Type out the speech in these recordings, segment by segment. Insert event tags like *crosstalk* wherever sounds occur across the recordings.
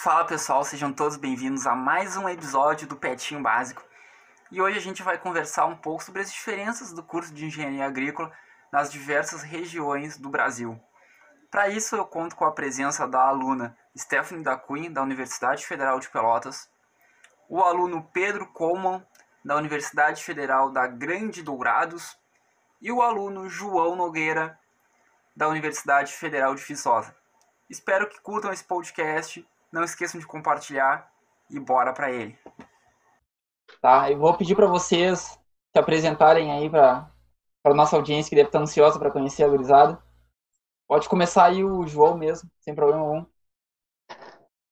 Fala pessoal, sejam todos bem-vindos a mais um episódio do Petinho Básico. E hoje a gente vai conversar um pouco sobre as diferenças do curso de Engenharia Agrícola nas diversas regiões do Brasil. Para isso eu conto com a presença da aluna Stephanie da Cunha, da Universidade Federal de Pelotas, o aluno Pedro Coleman, da Universidade Federal da Grande Dourados, e o aluno João Nogueira, da Universidade Federal de Viçosa. Espero que curtam esse podcast não esqueçam de compartilhar e bora para ele. Tá, eu vou pedir para vocês se apresentarem aí para a nossa audiência que deve estar ansiosa para conhecer a gurizada. Pode começar aí o João mesmo, sem problema algum.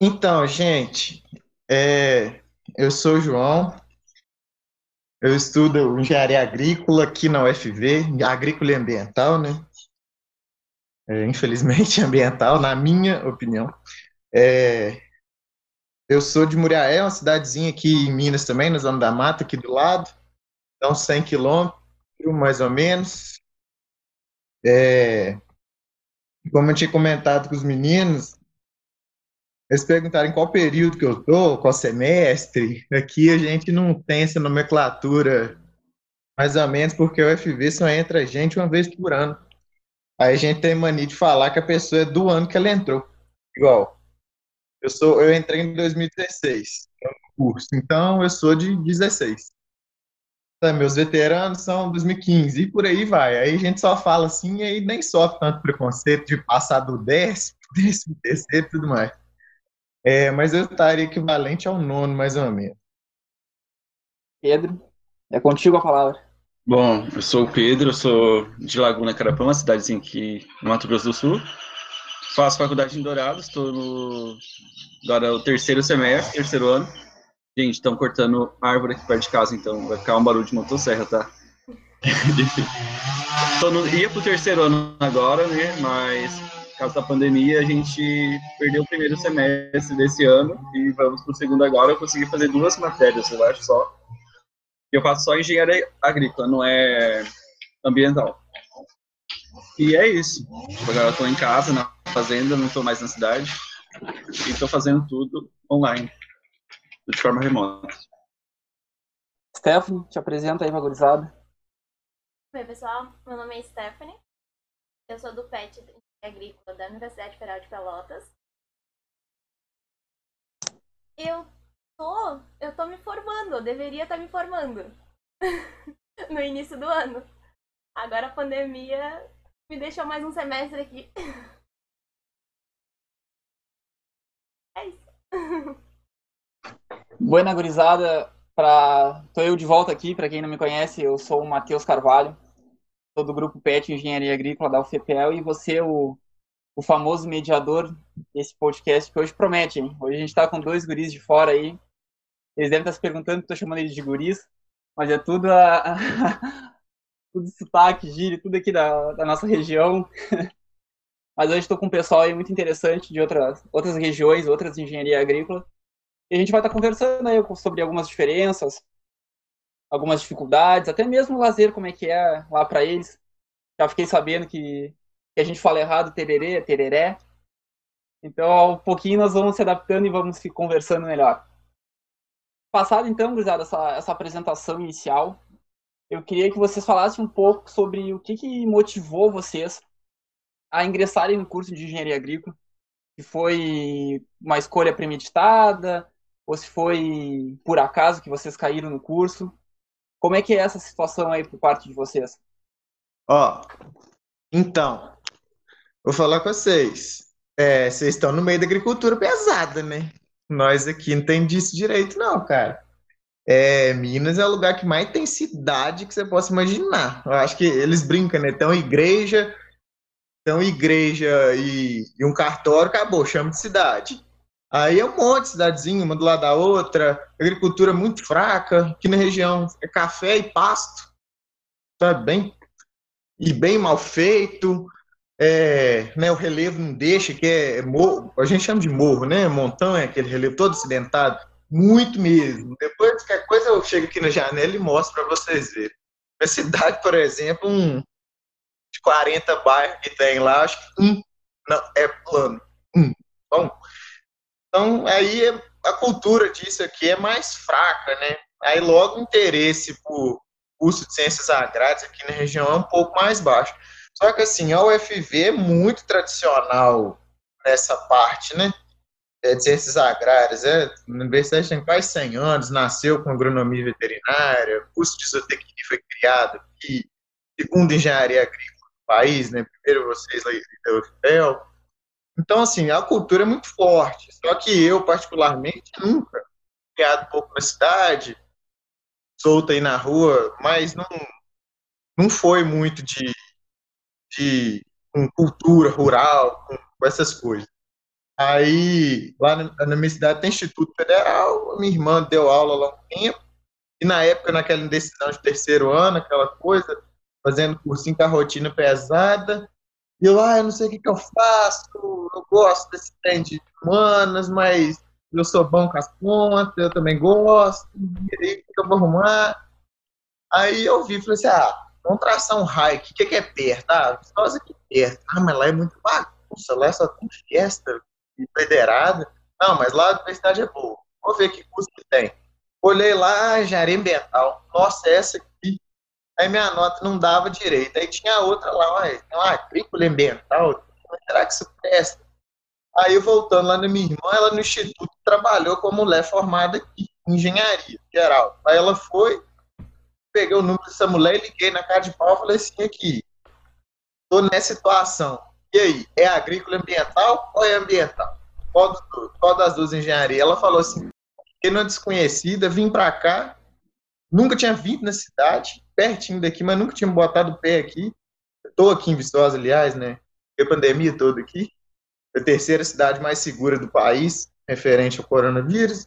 Então, gente, é, eu sou o João, eu estudo engenharia agrícola aqui na UFV, agrícola e ambiental, né? É, infelizmente *laughs* ambiental, na minha opinião. É, eu sou de Muriaé, uma cidadezinha aqui em Minas também, na Zona da Mata, aqui do lado. Então, 100 quilômetros, mais ou menos. É, como eu tinha comentado com os meninos, eles perguntaram qual período que eu tô, qual semestre. Aqui a gente não tem essa nomenclatura, mais ou menos, porque o FV só entra a gente uma vez por ano. Aí a gente tem mania de falar que a pessoa é do ano que ela entrou. Igual, eu sou, eu entrei em 2016 no curso, então eu sou de 16. Então, meus veteranos são 2015 e por aí vai. Aí a gente só fala assim e aí nem sofre tanto preconceito de passar do décimo, *laughs* décimo terceiro e tudo mais. É, mas eu estaria equivalente ao nono, mais ou menos. Pedro, é contigo a palavra. Bom, eu sou o Pedro, eu sou de Laguna Carapã, uma cidadezinha aqui no Mato Grosso do Sul. Faço faculdade em Dourados, estou no agora o terceiro semestre, terceiro ano. Gente, estão cortando árvore aqui perto de casa, então vai ficar um barulho de motosserra, tá? *laughs* Tô no, ia pro terceiro ano agora, né? Mas por causa da pandemia a gente perdeu o primeiro semestre desse ano e vamos pro segundo agora. Eu consegui fazer duas matérias, eu acho só. Eu faço só engenharia agrícola, não é ambiental. E é isso. Agora eu tô em casa, na fazenda, não tô mais na cidade. E tô fazendo tudo online, de forma remota. Stephanie, te apresenta aí, vagorizada. Oi, pessoal. Meu nome é Stephanie. Eu sou do PET Agrícola da Universidade Federal de Pelotas. Eu tô, eu tô me formando, eu deveria estar me formando *laughs* no início do ano. Agora a pandemia me deixou mais um semestre aqui. Buena gurizada, pra... tô eu de volta aqui, para quem não me conhece, eu sou o Matheus Carvalho, sou do grupo PET Engenharia Agrícola da UFPEL e você é o, o famoso mediador desse podcast que hoje promete, hein? Hoje a gente tá com dois guris de fora aí, eles devem estar se perguntando que chamando eles de guris, mas é tudo a *laughs* tudo sotaque, gíria, tudo aqui da, da nossa região. *laughs* Mas hoje estou com um pessoal aí muito interessante de outras, outras regiões, outras engenharia agrícola. E a gente vai estar conversando aí sobre algumas diferenças, algumas dificuldades, até mesmo o lazer, como é que é lá para eles. Já fiquei sabendo que, que, a gente fala errado tererê, tereré. Então, ao pouquinho nós vamos se adaptando e vamos se conversando melhor. Passado então, gurizada, essa, essa apresentação inicial, eu queria que vocês falassem um pouco sobre o que, que motivou vocês a ingressarem no curso de engenharia agrícola? Se foi uma escolha premeditada ou se foi por acaso que vocês caíram no curso? Como é que é essa situação aí por parte de vocês? Ó, então, vou falar com vocês. É, vocês estão no meio da agricultura pesada, né? Nós aqui não tem disso direito, não, cara. É, Minas é o lugar que mais tem cidade que você possa imaginar. Eu acho que eles brincam, né? Tem uma igreja, então, igreja e, e, um cartório, acabou, chama de cidade. Aí é um monte de cidadezinha, uma do lado da outra, agricultura muito fraca, aqui na região é café e pasto, sabe, bem, e bem mal feito, é, né, o relevo não deixa, que é, morro, a gente chama de morro, né, montanha, aquele relevo todo acidentado, muito mesmo. Depois, qualquer coisa, eu chego aqui na janela e mostro para vocês verem. A cidade, por exemplo, um, 40 bairros que tem lá, acho que um não, é plano. Um. Bom, Então, aí a cultura disso aqui é mais fraca, né? Aí logo o interesse por curso de ciências agrárias aqui na região é um pouco mais baixo. Só que assim, a UFV é muito tradicional nessa parte, né? É, de ciências agrárias. É, a universidade tem quase 100 anos, nasceu com agronomia veterinária, curso de zootecnia foi criado aqui, segundo engenharia agrícola país, né? Primeiro vocês lá da UFPEL. Então, assim, a cultura é muito forte. Só que eu, particularmente, nunca criado pouco na cidade, solto aí na rua, mas não, não foi muito de, de cultura rural, com, com essas coisas. Aí, lá na, na minha cidade tem Instituto Federal, minha irmã deu aula lá um tempo, e na época, naquela indecisão de terceiro ano, aquela coisa, fazendo cursinho com a rotina pesada, e eu, ah, eu não sei o que, que eu faço, eu gosto desse trem de humanas, mas eu sou bom com as contas, eu também gosto, e aí que eu vou arrumar? Aí eu vi, falei assim, ah, vamos traçar um raio, o que, que é perto? Ah, Viçosa aqui perto. Ah, mas lá é muito bagunça, lá só tem festa, federada. Não, mas lá a universidade é boa. Vou ver que custo que tem. Olhei lá, engenharia ambiental. Nossa, essa aqui. Aí minha nota não dava direito. Aí tinha outra lá, tem uma agrícola ambiental. Será que isso presta? Aí, voltando lá na minha irmã, ela no instituto trabalhou com mulher formada aqui, em engenharia geral. Aí ela foi, peguei o número dessa mulher e liguei na cara de pau e falei assim, aqui, tô nessa situação. E aí, é agrícola ambiental ou é ambiental? Qual, do, qual das duas engenharia? Ela falou assim, não desconhecida, vim para cá, nunca tinha vindo na cidade, pertinho daqui, mas nunca tinha botado o pé aqui. Estou aqui em Viçosa, aliás, né? A pandemia toda aqui a terceira cidade mais segura do país, referente ao coronavírus.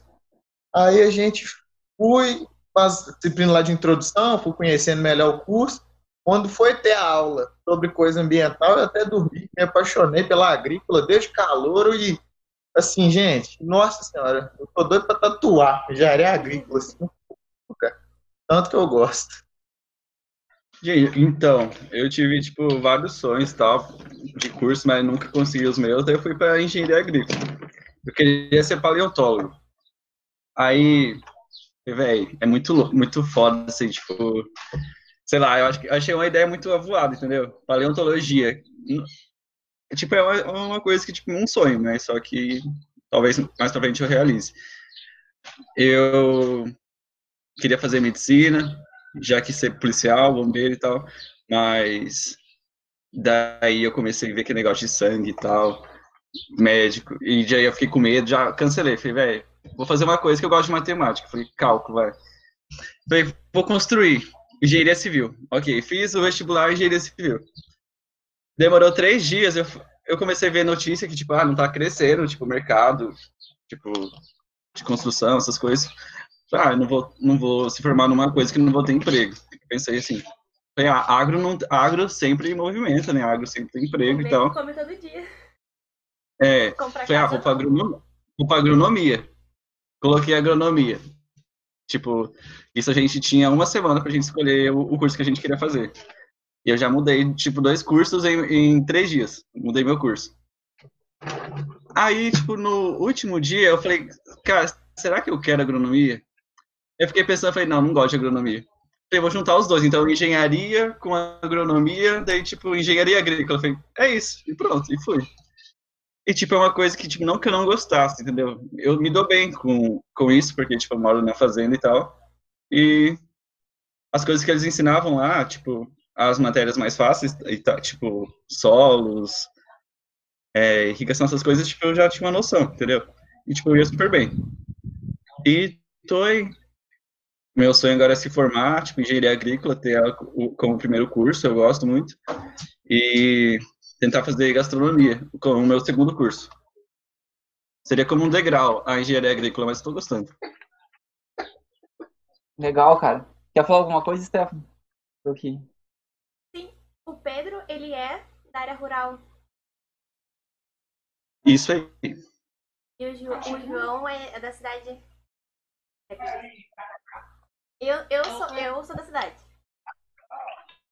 Aí a gente fui, faz disciplina lá de introdução, fui conhecendo melhor o curso. Quando foi ter a aula sobre coisa ambiental, eu até dormi, me apaixonei pela agrícola desde calor e assim, gente, nossa senhora, eu tô doido para tatuar engenharia agrícola, assim, tanto que eu gosto. Então, eu tive, tipo, vários sonhos, tal, de curso, mas nunca consegui os meus, daí eu fui para engenharia agrícola. Eu queria ser paleontólogo. Aí, velho, é muito, muito foda, assim, tipo, sei lá, eu acho que achei uma ideia muito avoada, entendeu? Paleontologia. Tipo, é uma, uma coisa que, tipo, um sonho, né? Só que talvez mais pra frente eu realize. Eu queria fazer medicina, já que ser policial, bombeiro e tal, mas daí eu comecei a ver que negócio de sangue e tal, médico, e já eu fiquei com medo, já cancelei, falei, velho, vou fazer uma coisa que eu gosto de matemática, falei, cálculo, vai. Falei, vou construir engenharia civil. Ok, fiz o vestibular engenharia civil. Demorou três dias, eu, eu comecei a ver notícia que, tipo, ah, não tá crescendo, tipo, mercado, tipo, de construção, essas coisas ah, eu não vou, não vou se formar numa coisa que não vou ter emprego. Pensei assim, a ah, agro, não, agro sempre movimenta, né? Agro sempre tem emprego e tal. come todo dia. É, falei, ah, vou para agronomia, vou pra agronomia. Coloquei agronomia. Tipo, isso a gente tinha uma semana pra gente escolher o, o curso que a gente queria fazer. E eu já mudei, tipo, dois cursos em, em três dias. Mudei meu curso. Aí, tipo, no último dia, eu falei, cara, será que eu quero agronomia? Eu fiquei pensando, falei, não, não gosto de agronomia. Falei, vou juntar os dois, então engenharia com agronomia, daí tipo engenharia agrícola. falei, é isso, e pronto, e fui. E tipo, é uma coisa que tipo, não que eu não gostasse, entendeu? Eu me dou bem com, com isso, porque tipo, eu moro na fazenda e tal. E as coisas que eles ensinavam lá, tipo, as matérias mais fáceis, tá, tipo, solos, é, irrigação, essas coisas, tipo, eu já tinha uma noção, entendeu? E tipo, eu ia super bem. E tô aí, meu sonho agora é se formar, tipo, engenharia agrícola, ter ela como primeiro curso, eu gosto muito, e tentar fazer gastronomia como meu segundo curso. Seria como um degrau a engenharia agrícola, mas estou gostando. Legal, cara. Quer falar alguma coisa, Stefano? Aqui. Sim, o Pedro, ele é da área rural. Isso aí. E o, Ju, o João é da cidade. Eu, eu, sou, eu sou da cidade.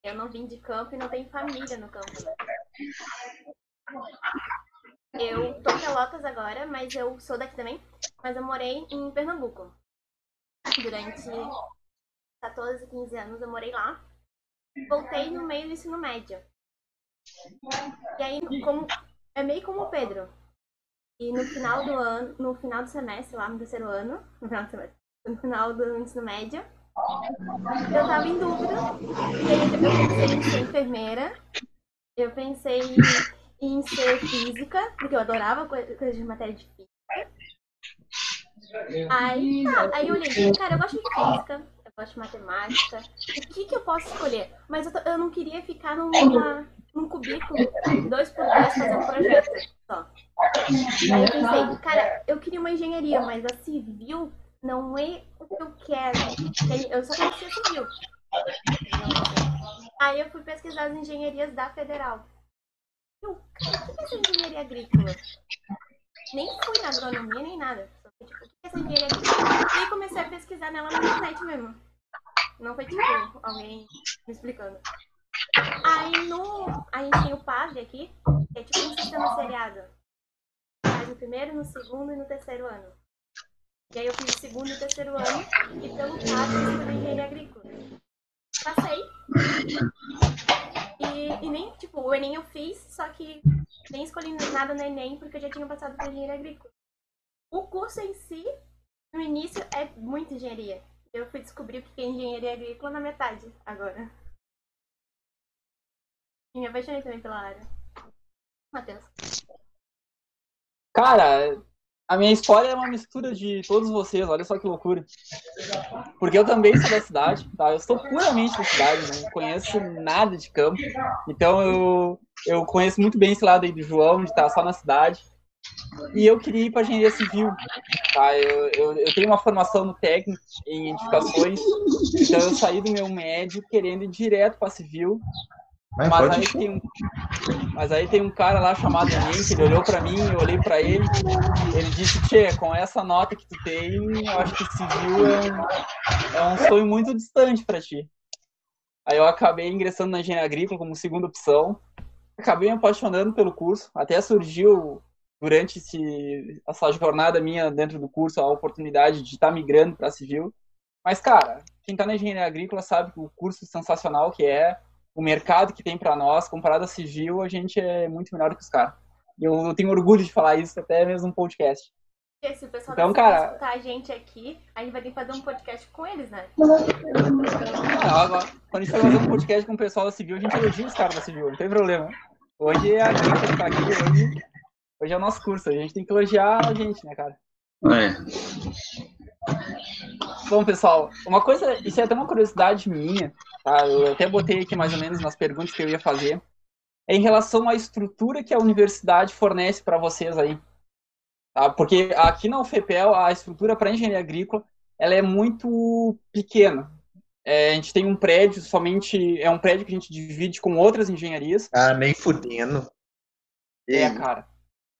Eu não vim de campo e não tenho família no campo. Eu tô em Pelotas agora, mas eu sou daqui também. Mas eu morei em Pernambuco. Durante 14, 15 anos eu morei lá. Voltei no meio do ensino médio. E aí, como, é meio como o Pedro. E no final do ano, no final do semestre, lá no terceiro ano, no final do semestre, no final do ensino médio, eu tava em dúvida. E aí eu pensei em ser enfermeira. Eu pensei em ser física, porque eu adorava coisas de matéria de física. Aí, tá, aí eu olhei, cara, eu gosto de física, eu gosto de matemática. O que que eu posso escolher? Mas eu, eu não queria ficar numa, num cubículo, dois por dois, fazendo projeto só. Aí eu pensei, cara, eu queria uma engenharia, mas a civil não é o que eu quero. Eu só ser civil. Aí eu fui pesquisar as engenharias da Federal. Eu, o que é essa engenharia agrícola? Nem fui na agronomia nem nada. Só tipo, o que é essa engenharia agrícola? E comecei a pesquisar nela na internet mesmo. Não foi tipo alguém me explicando. Aí no. A gente tem o padre aqui, que é tipo um sistema seriado. Faz no primeiro, no segundo e no terceiro ano. E aí eu fiz o segundo e terceiro ano, e pelo padre eu escolhi engenharia agrícola. Passei. E, e nem, tipo, o Enem eu fiz, só que nem escolhi nada no Enem, porque eu já tinha passado para engenharia agrícola. O curso em si, no início, é muita engenharia. Eu fui descobrir o que é engenharia agrícola na metade, agora. E me apaixonei também pela área. Matheus. Cara, a minha história é uma mistura de todos vocês, olha só que loucura. Porque eu também sou da cidade, tá? Eu sou puramente da cidade, não conheço nada de campo. Então eu, eu conheço muito bem esse lado aí do João, de estar só na cidade. E eu queria ir para engenharia civil, tá? Eu, eu, eu, tenho uma formação no técnico em edificações, então eu saí do meu médio querendo ir direto para civil mas, mas aí, tem um, mas aí tem um cara lá chamado Link, ele olhou para mim, eu olhei para ele, ele disse, Tchê, com essa nota que tu tem, eu acho que civil é um, é um sonho muito distante para ti. Aí eu acabei ingressando na engenharia agrícola como segunda opção, acabei me apaixonando pelo curso, até surgiu durante esse, essa jornada minha dentro do curso a oportunidade de estar tá migrando para civil. Mas, cara, quem está na engenharia agrícola sabe que o curso sensacional que é, o mercado que tem para nós, comparado a civil, a gente é muito melhor que os caras. Eu, eu tenho orgulho de falar isso, até mesmo no podcast. Se o pessoal então, cara... escutar a gente aqui, a gente vai ter que fazer um podcast com eles, né? Ah, agora, quando a gente vai fazer um podcast com o pessoal da civil, a gente elogia os caras da civil, não tem problema. Hoje é a gente que tá aqui, hoje, hoje é o nosso curso, a gente tem que elogiar a gente, né, cara? É. Bom, pessoal, uma coisa, isso é até uma curiosidade minha, tá? Eu até botei aqui mais ou menos nas perguntas que eu ia fazer, é em relação à estrutura que a universidade fornece para vocês aí. Tá? Porque aqui na UFPEL, a estrutura para engenharia agrícola, ela é muito pequena. É, a gente tem um prédio, somente, é um prédio que a gente divide com outras engenharias. Ah, nem fudendo. É, cara,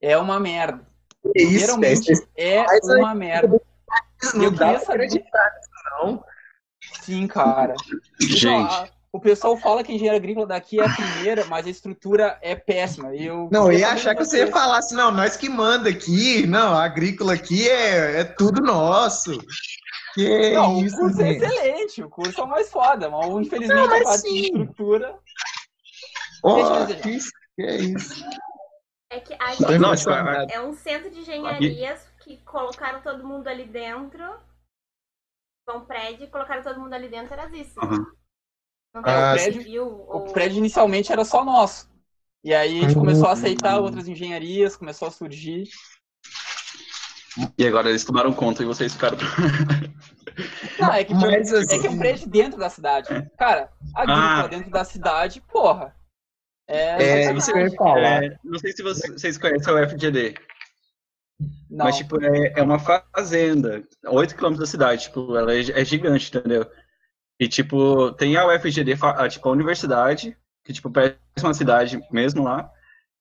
é uma merda. Isso, Geralmente é, é uma merda. Não eu dá pra acreditar nisso, não. Sim, cara. Gente. o pessoal fala que a engenharia agrícola daqui é a primeira, mas a estrutura é péssima. Eu não, eu ia achar que você ia falar assim, não, nós que manda aqui, não, a agrícola aqui é, é tudo nosso. Que não, isso, o curso é gente. é excelente, o curso é o mais foda, mas infelizmente não, mas a parte sim. de estrutura. Oh, que, isso, que é isso. É que a gente não, tipo, é um centro de engenharias que colocaram todo mundo ali dentro. Um prédio e colocaram todo mundo ali dentro, era isso. Uhum. Não ah, o, prédio, civil, ou... o prédio inicialmente era só nosso. E aí a gente começou a aceitar outras engenharias, começou a surgir. E agora eles tomaram conta e vocês ficaram. *laughs* Não, é que, Mas, assim... é que é um prédio dentro da cidade. Cara, a agrícola ah. dentro da cidade, porra. É, é isso que eu ia falar. É, não sei se vocês conhecem o FGD. Não. Mas, tipo, é, é uma fazenda, 8 quilômetros da cidade, tipo, ela é, é, gigante, entendeu? E, tipo, tem a UFGD, a, tipo, a universidade, que, tipo, parece uma cidade mesmo lá,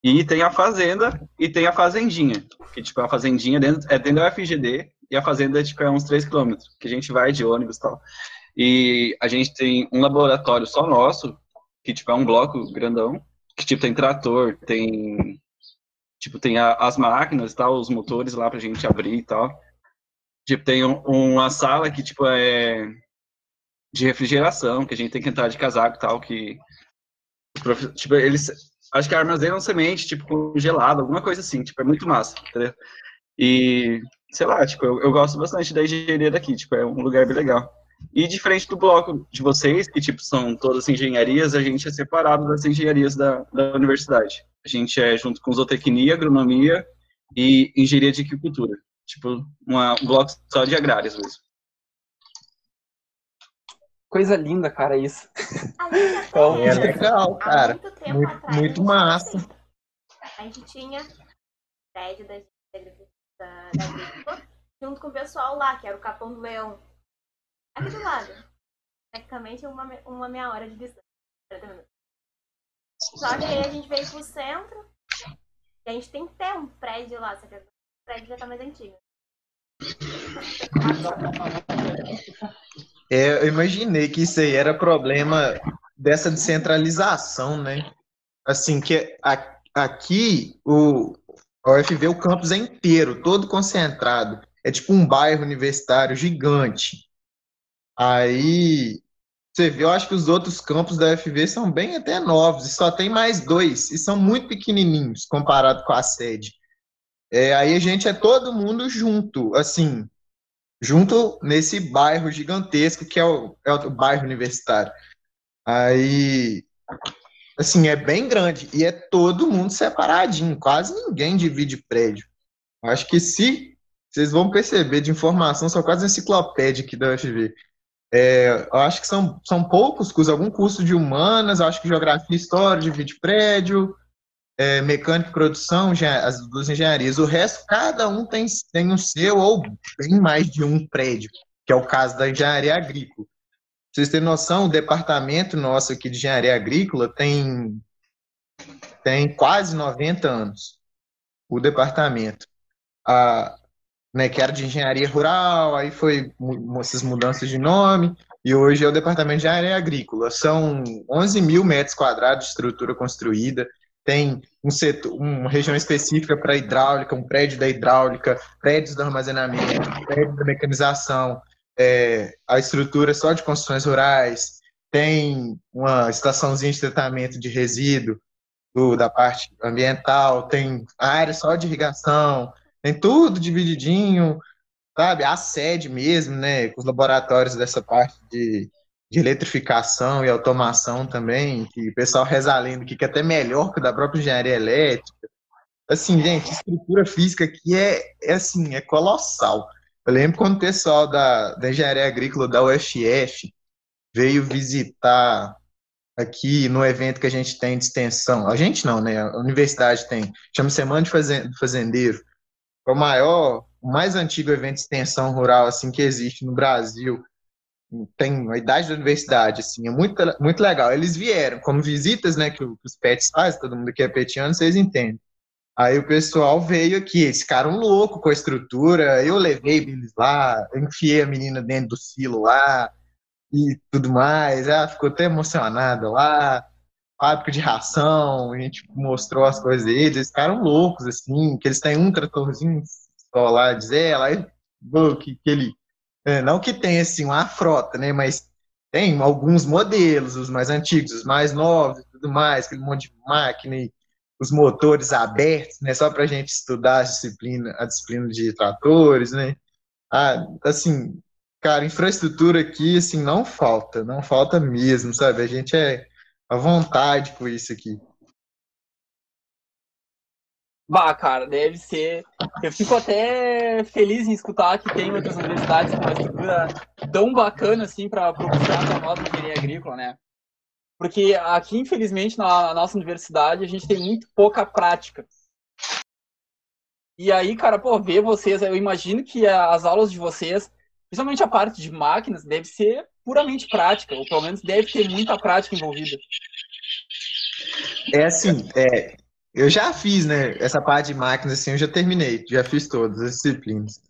e tem a fazenda e tem a fazendinha, que, tipo, a fazendinha dentro, é dentro da UFGD, e a fazenda, tipo, é uns 3 quilômetros, que a gente vai de ônibus e tal. E a gente tem um laboratório só nosso, que, tipo, é um bloco grandão, que, tipo, tem trator, tem Tipo, tem a, as máquinas, tal, os motores lá pra gente abrir e tal. Tipo, tem um, uma sala que, tipo, é de refrigeração, que a gente tem que entrar de casaco e tal, que tipo, eles acho que armazenam semente, tipo, congelado, alguma coisa assim, tipo, é muito massa, entendeu? E, sei lá, tipo, eu, eu gosto bastante da engenharia daqui, tipo, é um lugar bem legal. E diferente do bloco de vocês, que, tipo, são todas engenharias, a gente é separado das engenharias da, da universidade. A gente é junto com zootecnia, agronomia e engenharia de agricultura. Tipo, uma, um bloco só de agrárias mesmo. Coisa linda, cara, isso. Então, é legal, cara. Muito, muito, atrás, muito massa. Assim, a gente tinha prédio da, da, da junto com o pessoal lá, que era o Capão do Leão. Aqui do lado. Tecnicamente, uma, uma meia hora de distância. Só que aí a gente veio pro centro. E a gente tem que ter um prédio lá, só que o prédio já tá mais antigo. É, eu imaginei que isso aí era problema dessa descentralização, né? Assim, que aqui o, a UFV, o campus é inteiro, todo concentrado. É tipo um bairro universitário gigante. Aí, você vê, eu acho que os outros campos da UFV são bem até novos, e só tem mais dois, e são muito pequenininhos comparado com a sede. É, aí a gente é todo mundo junto, assim, junto nesse bairro gigantesco que é o, é o bairro universitário. Aí, assim, é bem grande e é todo mundo separadinho, quase ninguém divide prédio. Acho que se vocês vão perceber de informação, são quase enciclopédia aqui da UFV. É, eu acho que são, são poucos cursos, algum curso de humanas, acho que geografia história divide prédio, é, mecânica e produção, as duas engenharias. O resto, cada um tem, tem o seu ou bem mais de um prédio, que é o caso da engenharia agrícola. Pra vocês terem noção, o departamento nosso aqui de engenharia agrícola tem, tem quase 90 anos. O departamento. A, né, que era de engenharia rural, aí foi essas mudanças de nome, e hoje é o departamento de engenharia agrícola. São 11 mil metros quadrados de estrutura construída, tem um setor, uma região específica para hidráulica, um prédio da hidráulica, prédios do armazenamento, prédio da mecanização, é, a estrutura só de construções rurais, tem uma estaçãozinha de tratamento de resíduo do, da parte ambiental, tem área só de irrigação, tem tudo divididinho, sabe? A sede mesmo, né? Com os laboratórios dessa parte de de eletrificação e automação também, que o pessoal reza a lenda que é até melhor que o da própria engenharia elétrica. Assim, gente, estrutura física aqui é, é assim, é colossal. Eu lembro quando o pessoal da, da engenharia agrícola da UFF veio visitar aqui no evento que a gente tem de extensão. A gente não, né? A universidade tem. Chama Semana de Fazendeiro. É o maior, o mais antigo evento de extensão rural assim que existe no Brasil tem a idade da universidade, assim, é muito, muito legal. Eles vieram como visitas, né, que os pets fazem, todo mundo que é petiano, vocês entendem. Aí o pessoal veio aqui, eles ficaram loucos com a estrutura, eu levei eles lá, enfiei a menina dentro do silo lá, e tudo mais, ela ficou até emocionada lá, fábrica de ração, a gente mostrou as coisas deles, eles ficaram loucos, assim, que eles têm um tratorzinho só lá, dizer, ela, que, que ele é, não que tenha assim uma frota, né? Mas tem alguns modelos, os mais antigos, os mais novos e tudo mais, aquele monte de máquina e os motores abertos, né? Só para a gente estudar a disciplina, a disciplina de tratores, né? Ah, assim, cara, infraestrutura aqui, assim, não falta, não falta mesmo, sabe? A gente é à vontade com isso aqui. Bah, cara, deve ser. Eu fico até feliz em escutar que tem outras universidades com uma estrutura tão bacana assim para propiciar a nova engenharia agrícola, né? Porque aqui, infelizmente, na nossa universidade, a gente tem muito pouca prática. E aí, cara, pô, ver vocês, eu imagino que as aulas de vocês, principalmente a parte de máquinas, deve ser puramente prática, ou pelo menos deve ter muita prática envolvida. É assim, é, eu já fiz, né? Essa parte de máquinas, assim, eu já terminei, já fiz todas as disciplinas.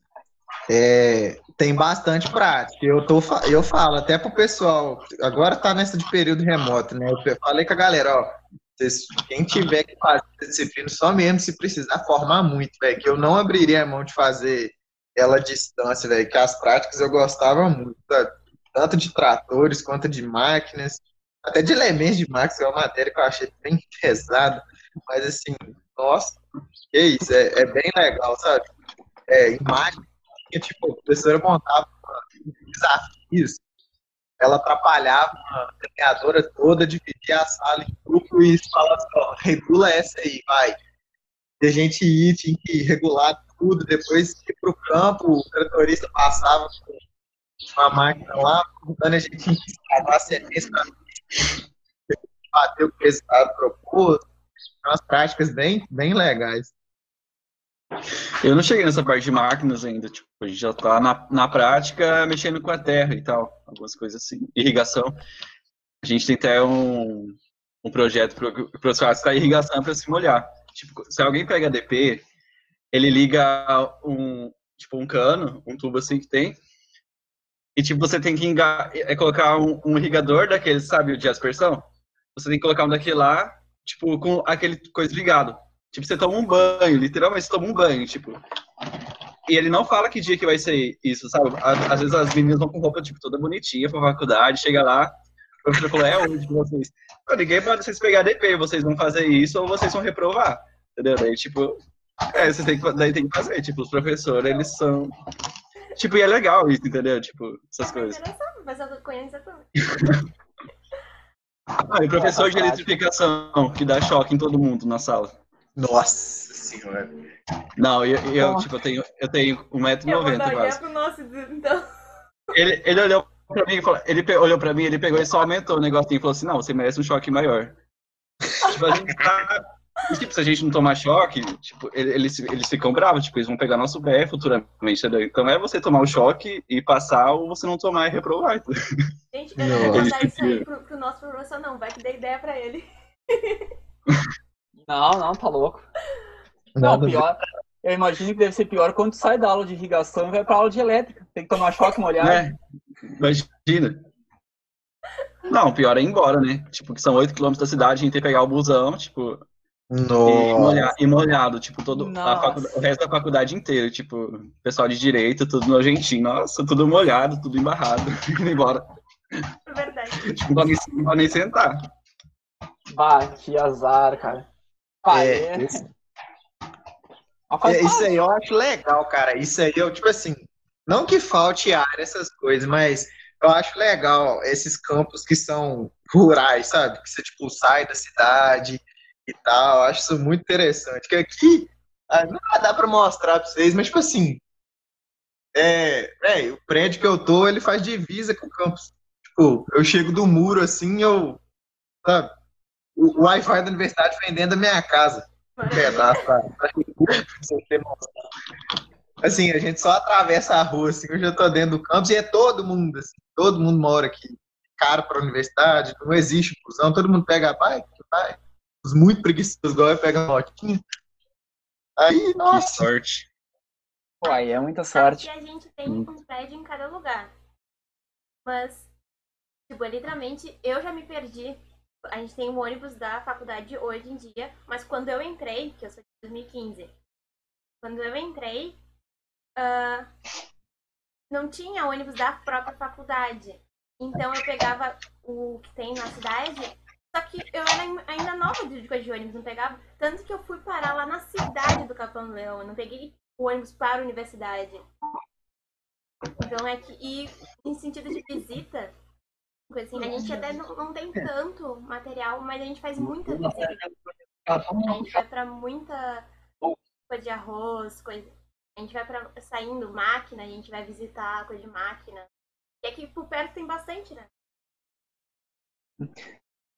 É, tem bastante prática. Eu, tô, eu falo até pro pessoal, agora tá nessa de período remoto, né? Eu falei com a galera, ó, quem tiver que fazer disciplina, só mesmo se precisar formar muito, velho, que eu não abriria a mão de fazer ela à distância, velho, que as práticas eu gostava muito, sabe? Tanto de tratores quanto de máquinas, até de elementos de máquinas, que é uma matéria que eu achei bem pesada, mas assim, nossa, que isso, é, é bem legal, sabe? É, imagem, tipo, a professora montava desafios, ela atrapalhava a treinadora toda, dividia a sala em grupo e falava assim, ó, regula essa aí, vai. E a gente ia, tinha que regular tudo, depois ir pro campo, o tratorista passava com uma máquina lá, perguntando a gente a sequência para bater o resultado proposto. Umas práticas bem, bem legais. Eu não cheguei nessa parte de máquinas ainda, tipo, a gente já tá na, na prática mexendo com a terra e tal, algumas coisas assim, irrigação. A gente tem até um, um projeto para os caras da irrigação para se molhar. Tipo, se alguém pega DP, ele liga um, tipo, um cano, um tubo assim que tem, e tipo, você tem que enga, é, colocar um, um irrigador daquele, sabe, de aspersão? Você tem que colocar um daquele lá, tipo, com aquele coisa ligado. Tipo, você toma um banho, literalmente você toma um banho, tipo. E ele não fala que dia que vai ser isso, sabe? Às vezes as meninas vão com roupa, tipo, toda bonitinha pra faculdade, chega lá, o professor falou, é hoje de vocês. Eu liguei pra vocês pegar DP, vocês vão fazer isso ou vocês vão reprovar, entendeu? Daí, tipo, é, vocês têm que, daí tem que fazer, tipo, os professores, eles são... Tipo, e é legal isso, entendeu? Tipo, essas coisas. Mas eu conheço também. *laughs* Ah, e o professor de eletrificação, que dá choque em todo mundo na sala. Nossa senhora. Não, eu, eu tipo, eu tenho, eu tenho 1,90m quase. Pro nosso, então. Ele, ele olhou pra mim e falou, ele olhou pra mim, ele pegou e só aumentou o negocinho e falou assim, não, você merece um choque maior. *laughs* tipo, a gente tá. E, tipo, se a gente não tomar choque, tipo, eles, eles ficam bravos, tipo, eles vão pegar nosso pé futuramente, entendeu? Então é você tomar o choque e passar, ou você não tomar e reprovar. Gente, eu não vou contar isso aí pro, pro nosso professor, não, vai que dê ideia pra ele. *laughs* Não, não, tá louco. Não, pior. Eu imagino que deve ser pior quando tu sai da aula de irrigação e vai pra aula de elétrica. Tem que tomar choque molhado. É, imagina. Não, pior é ir embora, né? Tipo, que são 8 km da cidade, a gente tem que pegar o busão, tipo. E, molha, e molhado, tipo, todo o resto da faculdade inteira, tipo, pessoal de direito, tudo nojentinho, nossa, tudo molhado, tudo embarrado, *laughs* indo embora. É verdade. Tipo, não pode nem sentar. Bah, que azar, cara. É, é. Esse... é, isso aí eu acho legal, cara. Isso aí eu, tipo assim, não que falte área, essas coisas, mas eu acho legal esses campos que são rurais, sabe? Que você, tipo, sai da cidade e tal. Acho isso muito interessante. Que aqui, ah, não dá pra mostrar pra vocês, mas, tipo assim, é, é, o prédio que eu tô, ele faz divisa com o campus. Tipo, eu chego do muro assim, eu, sabe? o, Wi-Fi da universidade vem dentro da minha casa. Um pedaço pra. Assim, a gente só atravessa a rua, assim, eu já tô dentro do campus e é todo mundo, assim, todo mundo mora aqui. Caro pra universidade, não existe fusão, todo mundo pega a bike, vai. Os muito preguiçosos igual eu pego a motinha. Aí, nossa. Que sorte. Uai, é muita sorte. Aqui a gente tem um prédio em cada lugar. Mas, tipo, literalmente, eu já me perdi a gente tem um ônibus da faculdade hoje em dia, mas quando eu entrei, que eu sou de 2015, quando eu entrei, uh, não tinha ônibus da própria faculdade. Então eu pegava o que tem na cidade, só que eu era ainda nova de coisa de ônibus, não pegava. Tanto que eu fui parar lá na cidade do Capão Leão, eu não peguei o ônibus para a universidade. Então é que, e em sentido de visita, Assim, a gente até não, não tem tanto material, mas a gente faz muita visita. A gente vai pra muita coisa de arroz, coisa. A gente vai pra, saindo máquina, a gente vai visitar coisa de máquina. E aqui por perto tem bastante, né?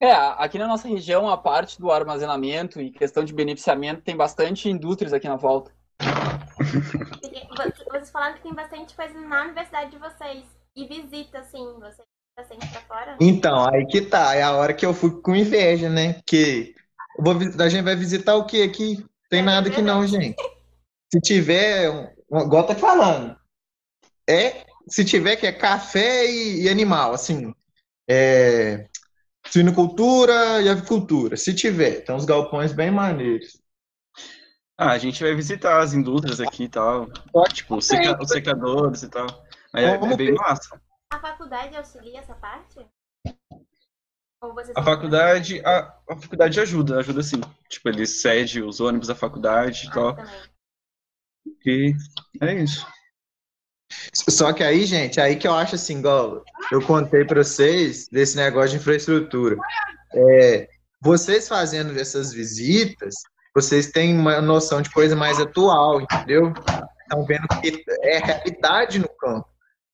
É, aqui na nossa região, a parte do armazenamento e questão de beneficiamento, tem bastante indústrias aqui na volta. Vocês falaram que tem bastante coisa na universidade de vocês. E visita, assim, vocês pra fora? Então, aí que tá. É a hora que eu fui com inveja, né? Porque vou, a gente vai visitar o que aqui? Tem é nada aqui não, gente. Se tiver, igual tá falando, é, se tiver que é café e, e animal, assim, é, suinocultura e avicultura, se tiver. Tem uns galpões bem maneiros. Ah, a gente vai visitar as indústrias aqui e tal. Tipo, seca, os secadores e tal. Mas é, é bem massa. A faculdade auxilia essa parte? A faculdade, a, a, faculdade ajuda, ajuda sim. Tipo, ele cede os ônibus da faculdade e ah, tal. E é isso. Só que aí, gente, aí que eu acho assim, igual eu contei para vocês desse negócio de infraestrutura. É, vocês fazendo essas visitas, vocês têm uma noção de coisa mais atual, entendeu? Estão vendo que é realidade no campo.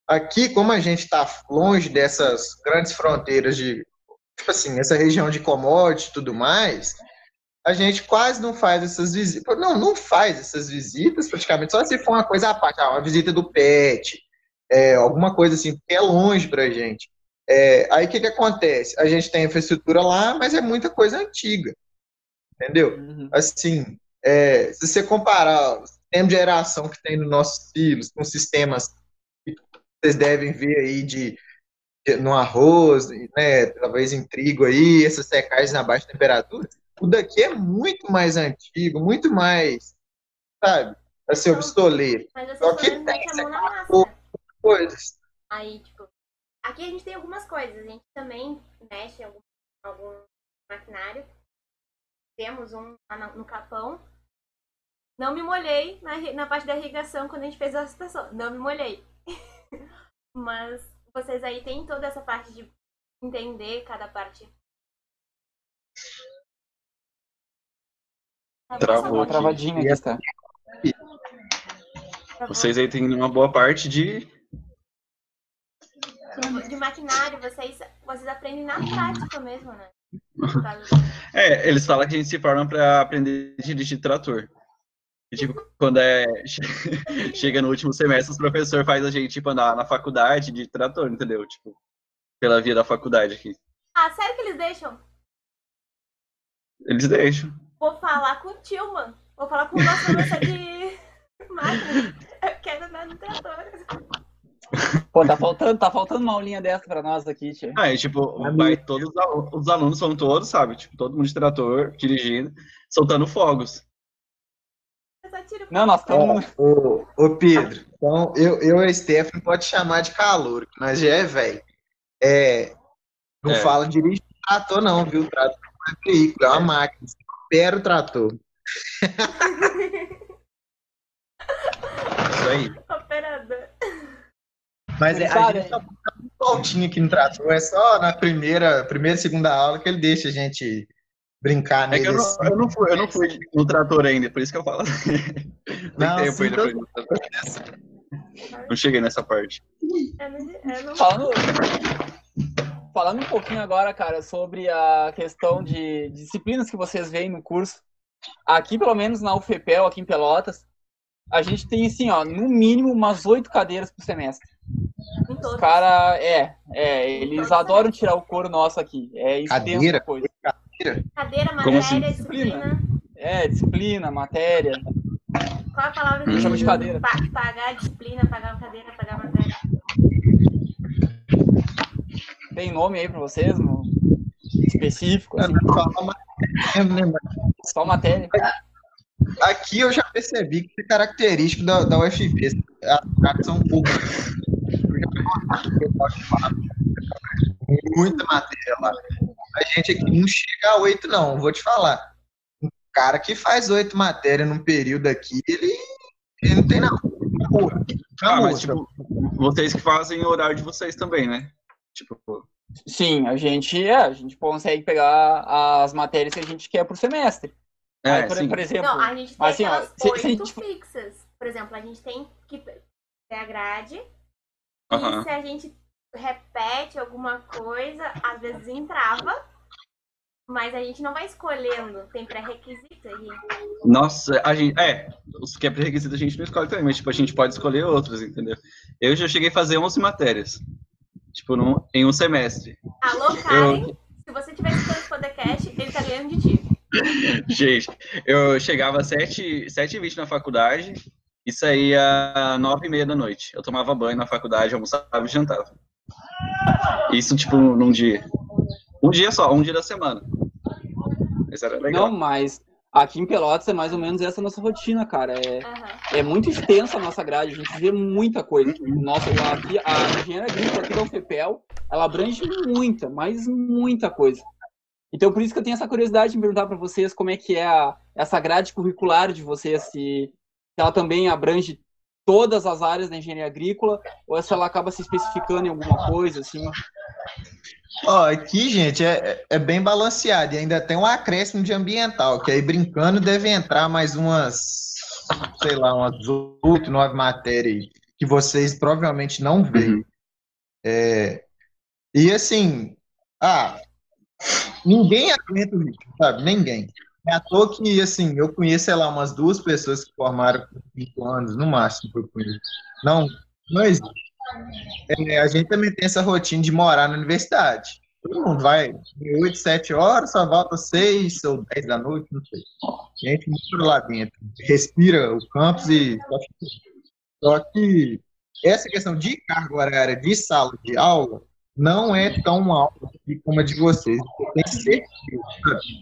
Aqui, como a gente está longe dessas grandes fronteiras de, tipo assim, essa região de commodity e tudo mais, a gente quase não faz essas visitas. Não, não faz essas visitas praticamente, só se for uma coisa à parte, ah, uma visita do PET, é, alguma coisa assim, que é longe para a gente. É, aí o que, que acontece? A gente tem infraestrutura lá, mas é muita coisa antiga. Entendeu? Uhum. Assim, é, se você comparar o sistema de geração que tem nos nossos filhos com sistemas que vocês devem ver aí de, de no arroz, né, talvez em trigo aí, essas secagens na baixa temperatura, o daqui é muito mais antigo, muito mais, sabe, assim, obsoleto. Mas você Só que tem massa. coisas. Aí, tipo, aqui a gente tem algumas coisas, a gente também mexe em algum, algum maquinário. Temos um no Capão. Não me molhei na, na parte da irrigação quando a gente fez a estação. Não me molhei. *laughs* Mas vocês aí têm toda essa parte de entender cada parte Travou uma travadinha aqui, tá? Vocês aí têm uma boa parte de. De maquinário, vocês, vocês aprendem na prática mesmo, né? *laughs* É, eles falam que a gente se forma para aprender a dirigir trator. E, tipo, quando é *laughs* chega no último semestre, o professor faz a gente tipo, andar na faculdade de trator, entendeu? Tipo, pela via da faculdade aqui. Ah, sério que eles deixam? Eles deixam. Vou falar com o tio, mano. Vou falar com o nosso moça de máquina. Eu quero andar no trator. Pô, tá faltando, tá faltando uma aulinha dessa pra nós aqui, tia. Ah, e, tipo, vai, todos os alunos são todos, sabe? Tipo, todo mundo de trator, dirigindo, soltando fogos. Não, nós estamos. Ô, ô, Pedro, então eu, eu e a Stephanie pode chamar de calor, mas já é velho. É, não é. fala dirigir trator, não, viu? Trator não é veículo, é uma máquina opera o trator. Isso aí. Operador. Mas é, a gente tá muito altinho aqui no trator, é só na primeira, primeira segunda aula que ele deixa a gente brincar nele. É eu, não, eu, não fui, eu não fui no trator ainda, por isso que eu falo. *laughs* não, tempo ainda não cheguei nessa parte. Falando, falando um pouquinho agora, cara, sobre a questão de disciplinas que vocês veem no curso. Aqui, pelo menos na UFPEL, aqui em Pelotas, a gente tem, assim, ó, no mínimo umas oito cadeiras por semestre. Os cara, é, é, eles adoram tirar o couro nosso aqui. É isso cadeira, coisa. Cadeira, cadeira matéria, assim? disciplina. É, disciplina, matéria. Qual a palavra que chama de cadeira? pagar disciplina, pagar cadeira, pagar matéria. Tem nome aí pra vocês? No... Específico? Assim? Só matéria. Aqui eu já percebi que é característico da, da UFP. As são um pouco. Muita matéria lá. A gente aqui não chega a oito, não, vou te falar. Um cara que faz oito matérias num período aqui, ele, ele não tem não. Ah, mas, tipo, vocês que fazem o horário de vocês também, né? Tipo. Sim, a gente, é, a gente consegue pegar as matérias que a gente quer por semestre. É, Aí, por, por, exemplo. Não, a gente tem assim, aquelas ó, oito gente... fixas. Por exemplo, a gente tem que ter a grade. E se a gente repete alguma coisa, às vezes entrava. Mas a gente não vai escolhendo, tem pré-requisito aí. Nossa, a gente. É, os que é pré-requisito a gente não escolhe também, mas tipo, a gente pode escolher outros, entendeu? Eu já cheguei a fazer 11 matérias tipo, num, em um semestre. Alô, Karen, eu... se você tiver escutando esse podcast, ele tá ganhando de ti. *laughs* Gente, eu chegava às 7h20 na faculdade e saía às 9h30 da noite. Eu tomava banho na faculdade, almoçava e jantava. Isso, tipo, num dia. Um dia só, um dia da semana. Isso era legal. Não, mas aqui em Pelotas é mais ou menos essa nossa rotina, cara. É, Aham. é muito extensa a nossa grade, a gente vê muita coisa. Nossa, aqui, a engenharia agrícola aqui da UFPEL, ela abrange muita, mas muita coisa. Então, por isso que eu tenho essa curiosidade de perguntar para vocês como é que é a, essa grade curricular de vocês, se ela também abrange todas as áreas da engenharia agrícola, ou se ela acaba se especificando em alguma coisa, assim. Ó, aqui, gente, é, é bem balanceado e ainda tem um acréscimo de ambiental, que aí brincando deve entrar mais umas, sei lá, umas oito, nove matérias que vocês provavelmente não veem. É, e assim, ah, ninguém aguenta o sabe? Ninguém. É à toa que, assim, eu conheço, sei lá, umas duas pessoas que formaram com cinco anos, no máximo, que eu conheço. Não, não existe. É, a gente também tem essa rotina de morar na universidade. Todo mundo vai de 8, 7 horas, só volta 6 ou 10 da noite, não sei. A gente mora lá dentro, respira o campus e. Só que essa questão de carga horária de sala de aula não é tão alta como a de vocês. Tem sabe?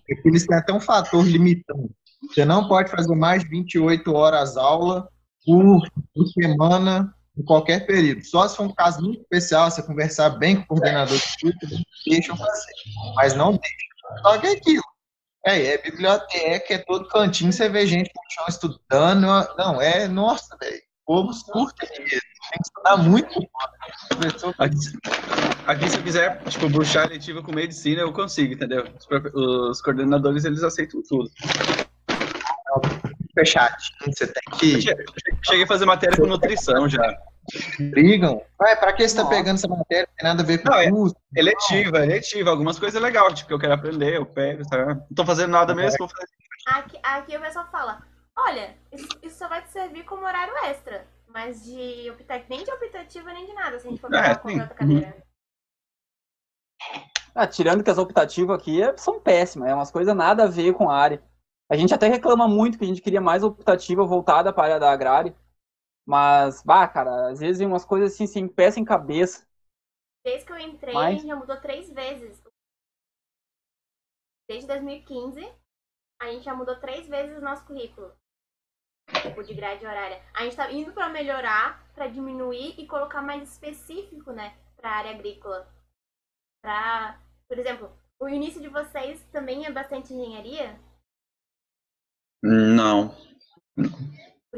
Porque eles têm até um fator limitante. Você não pode fazer mais de 28 horas aula por, por semana em qualquer período. Só se for um caso muito especial, você conversar bem com o coordenador de eles deixam fazer. Mas não deixam. Só que é aquilo. É, é biblioteca, é todo cantinho, você vê gente no chão estudando. Não, é, nossa, velho. O povo curta mesmo. Tem que estudar muito. Aqui, aqui, se quiser, tipo, bruxar letiva com medicina, eu consigo, entendeu? Os, os coordenadores, eles aceitam tudo. Fechar. Você tem que. Cheguei a fazer matéria com nutrição já. Brigam. Ué, pra que você tá Nossa. pegando essa matéria? Não tem nada a ver com Não, é- curso. Eletiva, eletiva. Algumas coisas legais, tipo, que eu quero aprender, eu pego, tá? Não tô fazendo nada mesmo, vou fazer. Aqui, aqui o pessoal fala, olha, isso, isso só vai te servir como horário extra. Mas de optativo, nem de optativa, nem de nada, se a gente for É, pegar qualquer outra cadeira. Ah, tirando que as optativas aqui é- são péssimas, é umas coisas nada a ver com a área. A gente até reclama muito que a gente queria mais optativa voltada para a área da agrária. Mas, bah, cara, às vezes vem umas coisas assim, sem pé, sem cabeça. Desde que eu entrei, Mas- a gente já mudou três vezes. Desde 2015, a gente já mudou três vezes o nosso currículo. Tipo, de grade horária. A gente tá indo pra melhorar, pra diminuir e colocar mais específico, né? Pra área agrícola. Pra, por exemplo, o início de vocês também é bastante engenharia? Não.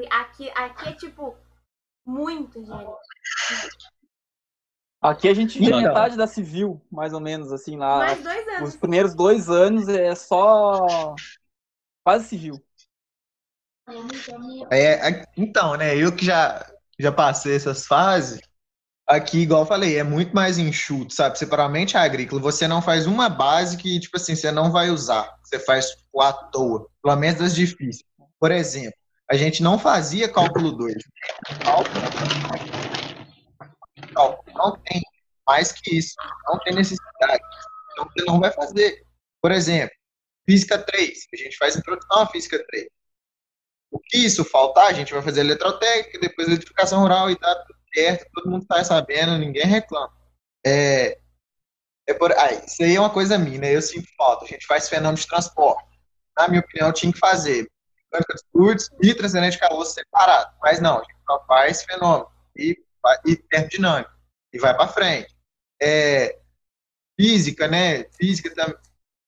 Aqui, aqui é tipo, muito engenharia. Aqui a gente vê metade da civil, mais ou menos, assim, lá. Mais dois anos. Os primeiros dois anos é só quase civil. É, a- então, né? Eu que já, já passei essas fases, aqui, igual eu falei, é muito mais enxuto, sabe? Separamente agrícola, você não faz uma base que, tipo assim, você não vai usar. Você faz à toa, pelo menos das difíceis. Por exemplo, a gente não fazia cálculo 2. Cálculo não tem mais que isso, não tem necessidade. Então você não vai fazer. Por exemplo, física 3, a gente faz introdução à física 3. O que isso faltar, a gente vai fazer eletrotécnica, depois edificação rural e tá tudo certo, todo mundo tá sabendo, ninguém reclama. É, é por, ah, isso aí é uma coisa minha, né? Eu sinto falta. A gente faz fenômeno de transporte. Na minha opinião, tinha que fazer mecânica dos fluidos e transferência de calor separado. Mas não, a gente só faz fenômeno e, e termodinâmica e vai para frente. É, física, né? Física também.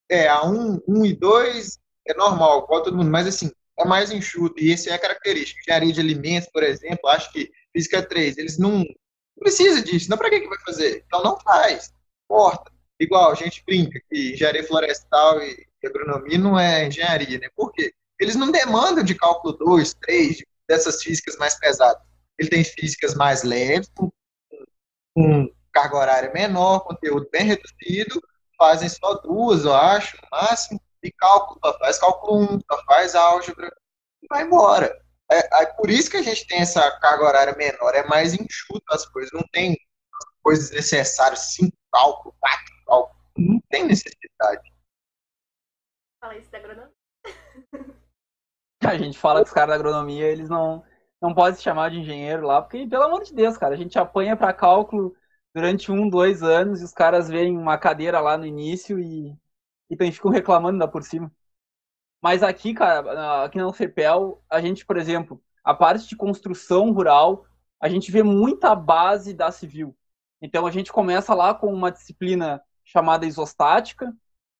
É, a 1, 1 e 2 é normal, igual todo mundo, mas assim, é mais enxuto, e essa é a característica. Engenharia de alimentos, por exemplo, acho que física 3, eles não, não precisa disso, não para que, que vai fazer? Então não faz, corta. Igual, a gente brinca que engenharia florestal e agronomia não é engenharia, né? Por quê? Eles não demandam de cálculo 2, 3, dessas físicas mais pesadas. Ele tem físicas mais leves, com, com carga horária menor, conteúdo bem reduzido, fazem só duas, eu acho, no máximo, e cálculo, só faz cálculo 1, só faz álgebra, e vai embora. É, é por isso que a gente tem essa carga horária menor, é mais enxuto as coisas, não tem coisas necessárias, cinco cálculos, quatro cálculos, não tem necessidade. Fala isso da agronomia. A gente fala que os caras da agronomia, eles não, não podem se chamar de engenheiro lá, porque, pelo amor de Deus, cara, a gente apanha para cálculo durante um, dois anos e os caras veem uma cadeira lá no início e, e ficam reclamando ainda por cima. Mas aqui, cara, aqui na UFPEL, a gente, por exemplo, a parte de construção rural, a gente vê muita base da civil. Então a gente começa lá com uma disciplina chamada isostática,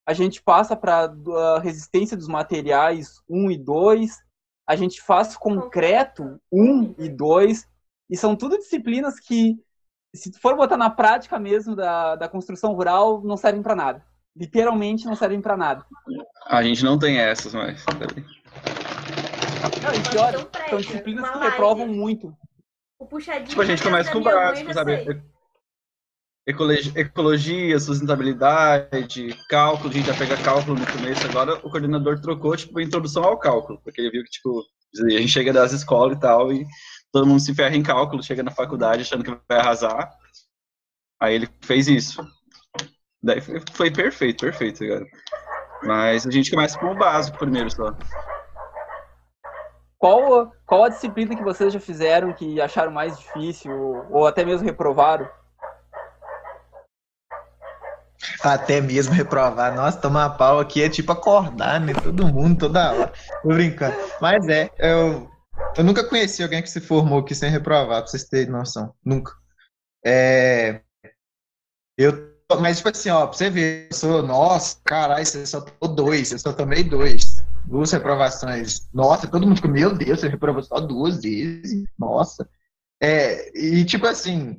a gente passa para a resistência dos materiais 1 e 2, a gente faz concreto 1 e 2, e são tudo disciplinas que, se for botar na prática mesmo da, da construção rural, não servem para nada. Literalmente não servem para nada. A gente não tem essas, mas. Não, e pior, são disciplinas que reprovam muito. O puxadinho. Tipo, a gente começa com o básico, sabe? Ecologia, sustentabilidade, cálculo, a gente já pega cálculo no começo, agora o coordenador trocou, tipo, a introdução ao cálculo, porque ele viu que, tipo, a gente chega das escolas e tal, e todo mundo se ferra em cálculo, chega na faculdade achando que vai arrasar, aí ele fez isso. Daí foi, foi perfeito, perfeito, cara. Mas a gente começa com o básico primeiro só. Qual, qual a disciplina que vocês já fizeram que acharam mais difícil ou até mesmo reprovaram? Até mesmo reprovar. Nossa, tomar pau aqui é tipo acordar, né? Todo mundo, toda hora. Tô brincando. Mas é, eu, eu nunca conheci alguém que se formou aqui sem reprovar, pra vocês terem noção. Nunca. É, eu mas, tipo assim, ó, pra você ver, eu sou, nossa, caralho, você só tomou dois, eu só tomei dois. Duas reprovações. Nossa, todo mundo ficou, meu Deus, você reprovou só duas vezes. Nossa. É, e, tipo assim,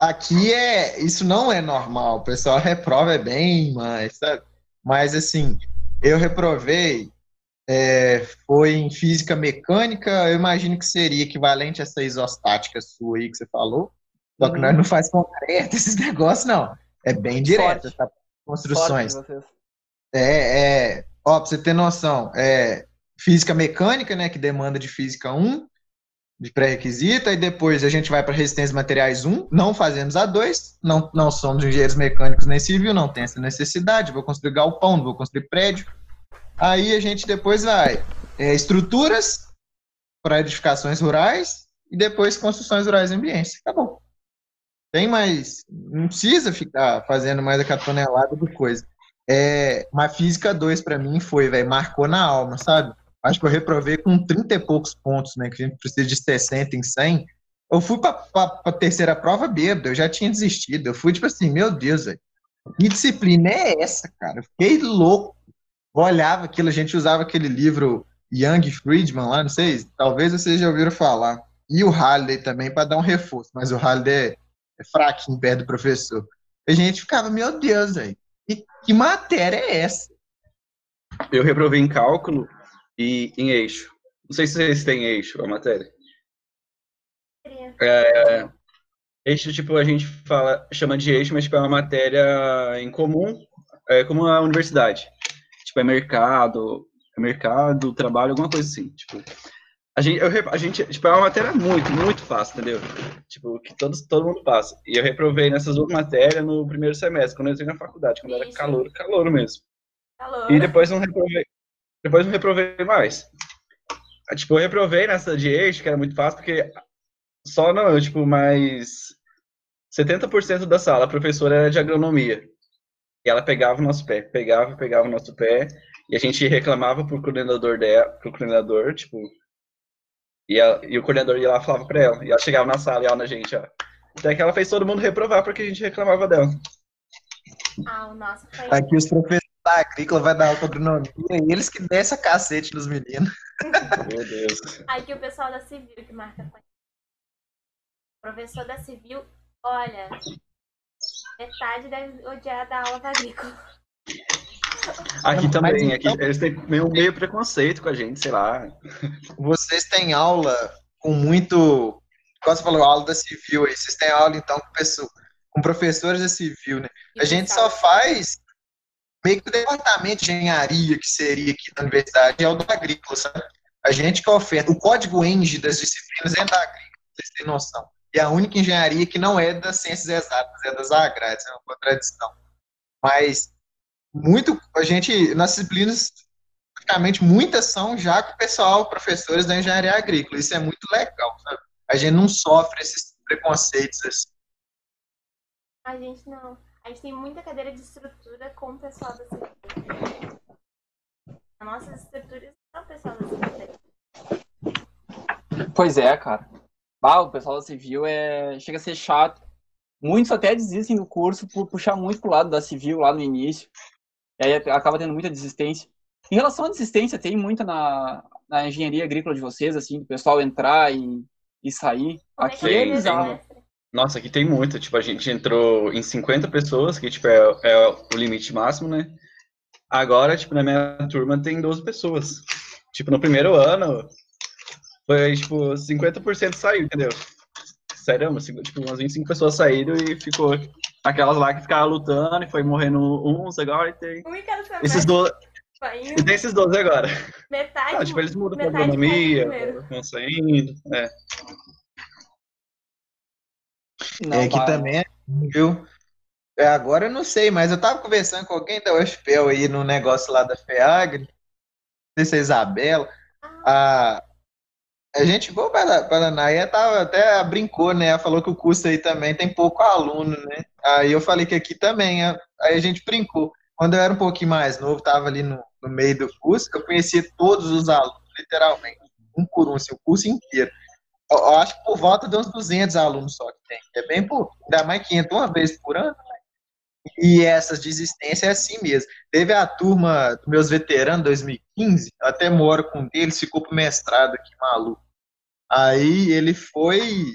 aqui é. Isso não é normal. O pessoal reprova é bem, mas, sabe? Mas, assim, eu reprovei. É, foi em física mecânica, eu imagino que seria equivalente a essa isostática sua aí que você falou. Só que nós não faz concreto *laughs* esses negócios, não. É bem direto, tá? Construções. É, é. Ó, pra você ter noção, é física mecânica, né? Que demanda de física 1, de pré-requisito, aí depois a gente vai para resistência materiais 1, não fazemos a 2, não, não somos engenheiros mecânicos nem civil, não tem essa necessidade, vou construir galpão, vou construir prédio. Aí a gente depois vai é, estruturas para edificações rurais e depois construções rurais e ambientes. Acabou. Tem mais. Não precisa ficar fazendo mais aquela tonelada de coisa. É, uma física 2 para mim foi, velho, marcou na alma, sabe? Acho que eu reprovei com 30 e poucos pontos, né? Que a gente precisa de 60 em 100. Eu fui pra, pra terceira prova bêbado, eu já tinha desistido. Eu fui tipo assim, meu Deus. Que disciplina é essa, cara? Eu fiquei louco. Eu olhava aquilo, a gente usava aquele livro Young Friedman lá, não sei, talvez vocês já ouviram falar. E o Halliday também, para dar um reforço, mas o Halliday é é fraquinho perto do professor. A gente ficava, meu Deus, velho, que, que matéria é essa? Eu reprovei em cálculo e em eixo. Não sei se vocês têm eixo, a matéria. É, eixo, tipo, a gente fala, chama de eixo, mas tipo, é uma matéria em comum, é como a universidade. Tipo, é mercado, é mercado, trabalho, alguma coisa assim. Tipo, a gente, eu, a gente, tipo, é uma matéria muito, muito fácil, entendeu? Tipo, que todos, todo mundo passa. E eu reprovei nessas duas matérias no primeiro semestre, quando eu entrei na faculdade, quando Isso. era calor, calor mesmo. Calor. E depois não reprovei, depois não reprovei mais. Tipo, eu reprovei nessa de eixo, que era muito fácil, porque só não, tipo, mais 70% da sala, a professora era de agronomia. E ela pegava o nosso pé, pegava, pegava o nosso pé, e a gente reclamava pro coordenador dela, pro coordenador, tipo, e, ela, e o coordenador ia lá e falava pra ela. E ela chegava na sala e ela na gente, ó. Até que ela fez todo mundo reprovar porque a gente reclamava dela. Ah, o nosso foi... Aqui os professores da agrícola vai dar agronomia e eles que descem a cacete nos meninos. Meu Deus. Aqui o pessoal da Civil que marca. O professor da Civil, olha, metade deve odiar da aula da agrícola. Aqui também, aqui então, eles têm meio, meio preconceito com a gente, sei lá. Vocês têm aula com muito. Como você falou, aula da civil aí. Vocês têm aula, então, com, pessoa, com professores da civil, né? A gente só faz meio que o departamento de engenharia que seria aqui da universidade é o do agrícola, sabe? A gente que oferta. O código ENGE das disciplinas é da agrícola, vocês têm noção. E a única engenharia que não é das ciências exatas, é das agrárias, é uma contradição. Mas muito, a gente, nas disciplinas, praticamente muitas são já com o pessoal, professores da engenharia agrícola. Isso é muito legal, sabe? A gente não sofre esses preconceitos assim. A gente não. A gente tem muita cadeira de estrutura com o pessoal da civil. As nossas estruturas são o pessoal da civil. Pois é, cara. Ah, o pessoal da civil é... chega a ser chato. Muitos até desistem do curso por puxar muito pro lado da civil lá no início. E aí acaba tendo muita desistência. Em relação à desistência, tem muita na, na engenharia agrícola de vocês, assim, do pessoal entrar e, e sair. Como é Aqui é é bizarro. semestre? Nossa, aqui tem muito. Tipo, a gente entrou em 50 pessoas, que tipo, é, é o limite máximo, né? Agora, tipo, na minha turma tem 12 pessoas. Tipo, no primeiro ano, foi, tipo, 50% saiu, entendeu? Sério, tipo, umas 25 pessoas saíram e ficou aquelas lá que ficavam lutando e foi morrendo uns agora e tem esses 12, vai e tem esses 12 agora. metade. Ah, tipo, eles mudam metade agronomia, primeiro. vão saindo, é. Não, é, aqui pá, também, é assim, viu? É, agora eu não sei, mas eu tava conversando com alguém da UFPEL aí no negócio lá da FEAGRE, não sei se é a Isabela, a, a gente boa para Paraná, ela tava, até brincou, né? Ela falou que o curso aí também tem pouco aluno, né? Aí eu falei que aqui também, aí a gente brincou. Quando eu era um pouquinho mais novo, tava ali no, no meio do curso, eu conhecia todos os alunos, literalmente, um por um, assim, o curso inteiro. Eu, acho que por volta de uns 200 alunos só que tem. É bem pouco. Ainda mais que entra uma vez por ano. né? E essas desistências é assim mesmo. Teve a turma dos meus veteranos 2015, eu até moro com um deles, ficou pro mestrado aqui, maluco. Aí ele foi.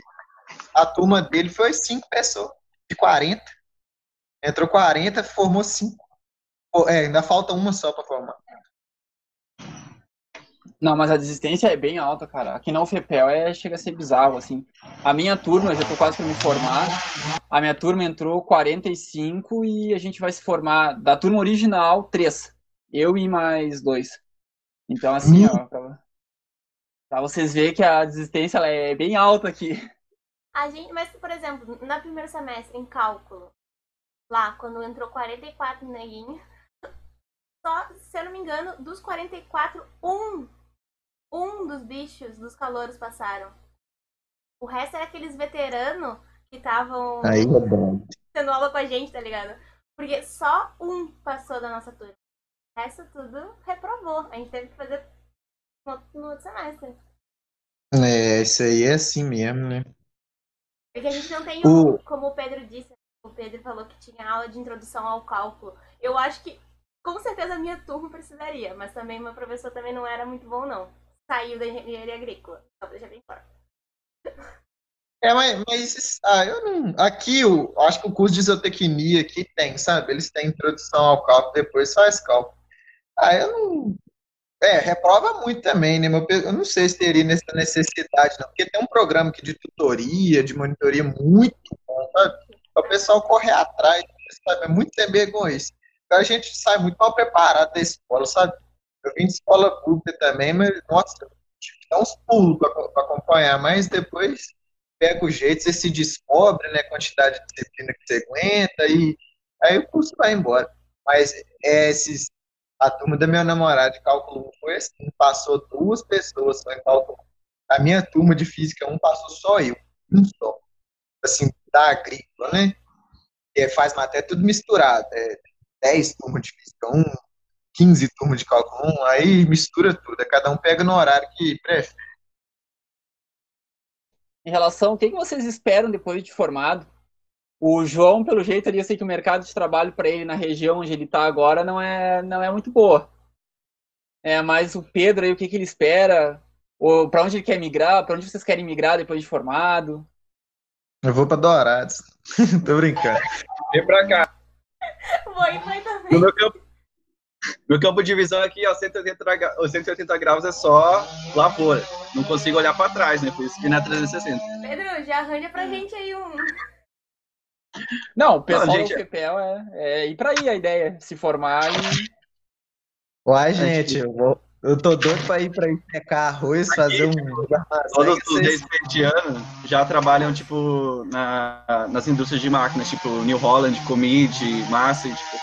A turma dele foi cinco pessoas, de 40. Entrou 40, formou cinco. É, ainda falta uma só para formar. Não, mas a desistência é bem alta, cara. Aqui na UFPEL é, chega a ser bizarro, assim. A minha turma, eu já tô quase para me formar, a minha turma entrou 45 e a gente vai se formar, da turma original, três. Eu e mais dois. Então, assim, ó, pra, pra vocês verem que a desistência ela é bem alta aqui. A gente, mas, por exemplo, na primeiro semestre, em cálculo, lá, quando entrou 44 neguinhos, só, se eu não me engano, dos 44, um, um dos bichos, dos calouros passaram. O resto era aqueles veteranos que estavam é tendo aula com a gente, tá ligado? Porque só um passou da nossa turma. O resto tudo reprovou. A gente teve que fazer no, outro semestre. É, isso aí é assim mesmo, né? Porque a gente não tem, O- um, como o Pedro disse, o Pedro falou que tinha aula de introdução ao cálculo. Eu acho que, com certeza, a minha turma precisaria, mas também meu professor também não era muito bom, não. Saiu da engenharia agrícola, só pra deixar bem claro. É, mas, mas ah, eu não. Aqui, eu acho que o curso de zootecnia aqui tem, sabe? Eles têm introdução ao cálculo, depois faz cálculo. Ah, eu não. É, reprova muito também, né? Eu não sei se teria essa necessidade, não, porque tem um programa aqui de tutoria, de monitoria muito bom, sabe? O pessoal correr atrás, sabe? É muito sem vergonha isso. Então a gente sai muito mal preparado da escola, sabe? Eu vim de escola pública também, mas, nossa, tive que dar uns pulos para acompanhar, mas depois pega o jeito, você se descobre, né, a quantidade de disciplina que você aguenta e aí o curso vai embora. Mas é, esses, a turma da minha namorada de cálculo 1 foi assim, passou duas pessoas só em cálculo 1. A minha turma de física 1 passou só eu, um só. Assim, da agrícola, né? É, faz matéria tudo misturado. É 10 turmas de física 1, 15 turmas de cálculo 1, aí mistura tudo. Cada um pega no horário que prefere. Em relação, o que, vocês esperam depois de formado? O João, pelo jeito, ali, eu sei que o mercado de trabalho para ele na região onde ele está agora não é, não é muito boa. É, mas o Pedro aí, o que, que ele espera? Ou para onde ele quer migrar? Para onde vocês querem migrar depois de formado? Eu vou pra Dourados. *laughs* Tô brincando. Vem pra cá. Vou ir vai também. No meu campo, meu campo de visão aqui, ó, 180, gra- os 180 graus é só lavoura. Não consigo olhar pra trás, né? Por isso que não é 360. Pedro, já arranja pra gente aí um. Não, o pessoal Não, do gente, FPL é, é ir para aí a ideia, se formar e Uai, gente, eu, vou, eu tô doido pra ir pra secar arroz, fazer um Todos os despertianos já trabalham, tipo, na, nas indústrias de máquinas, tipo New Holland, Comid, Massa, tipo,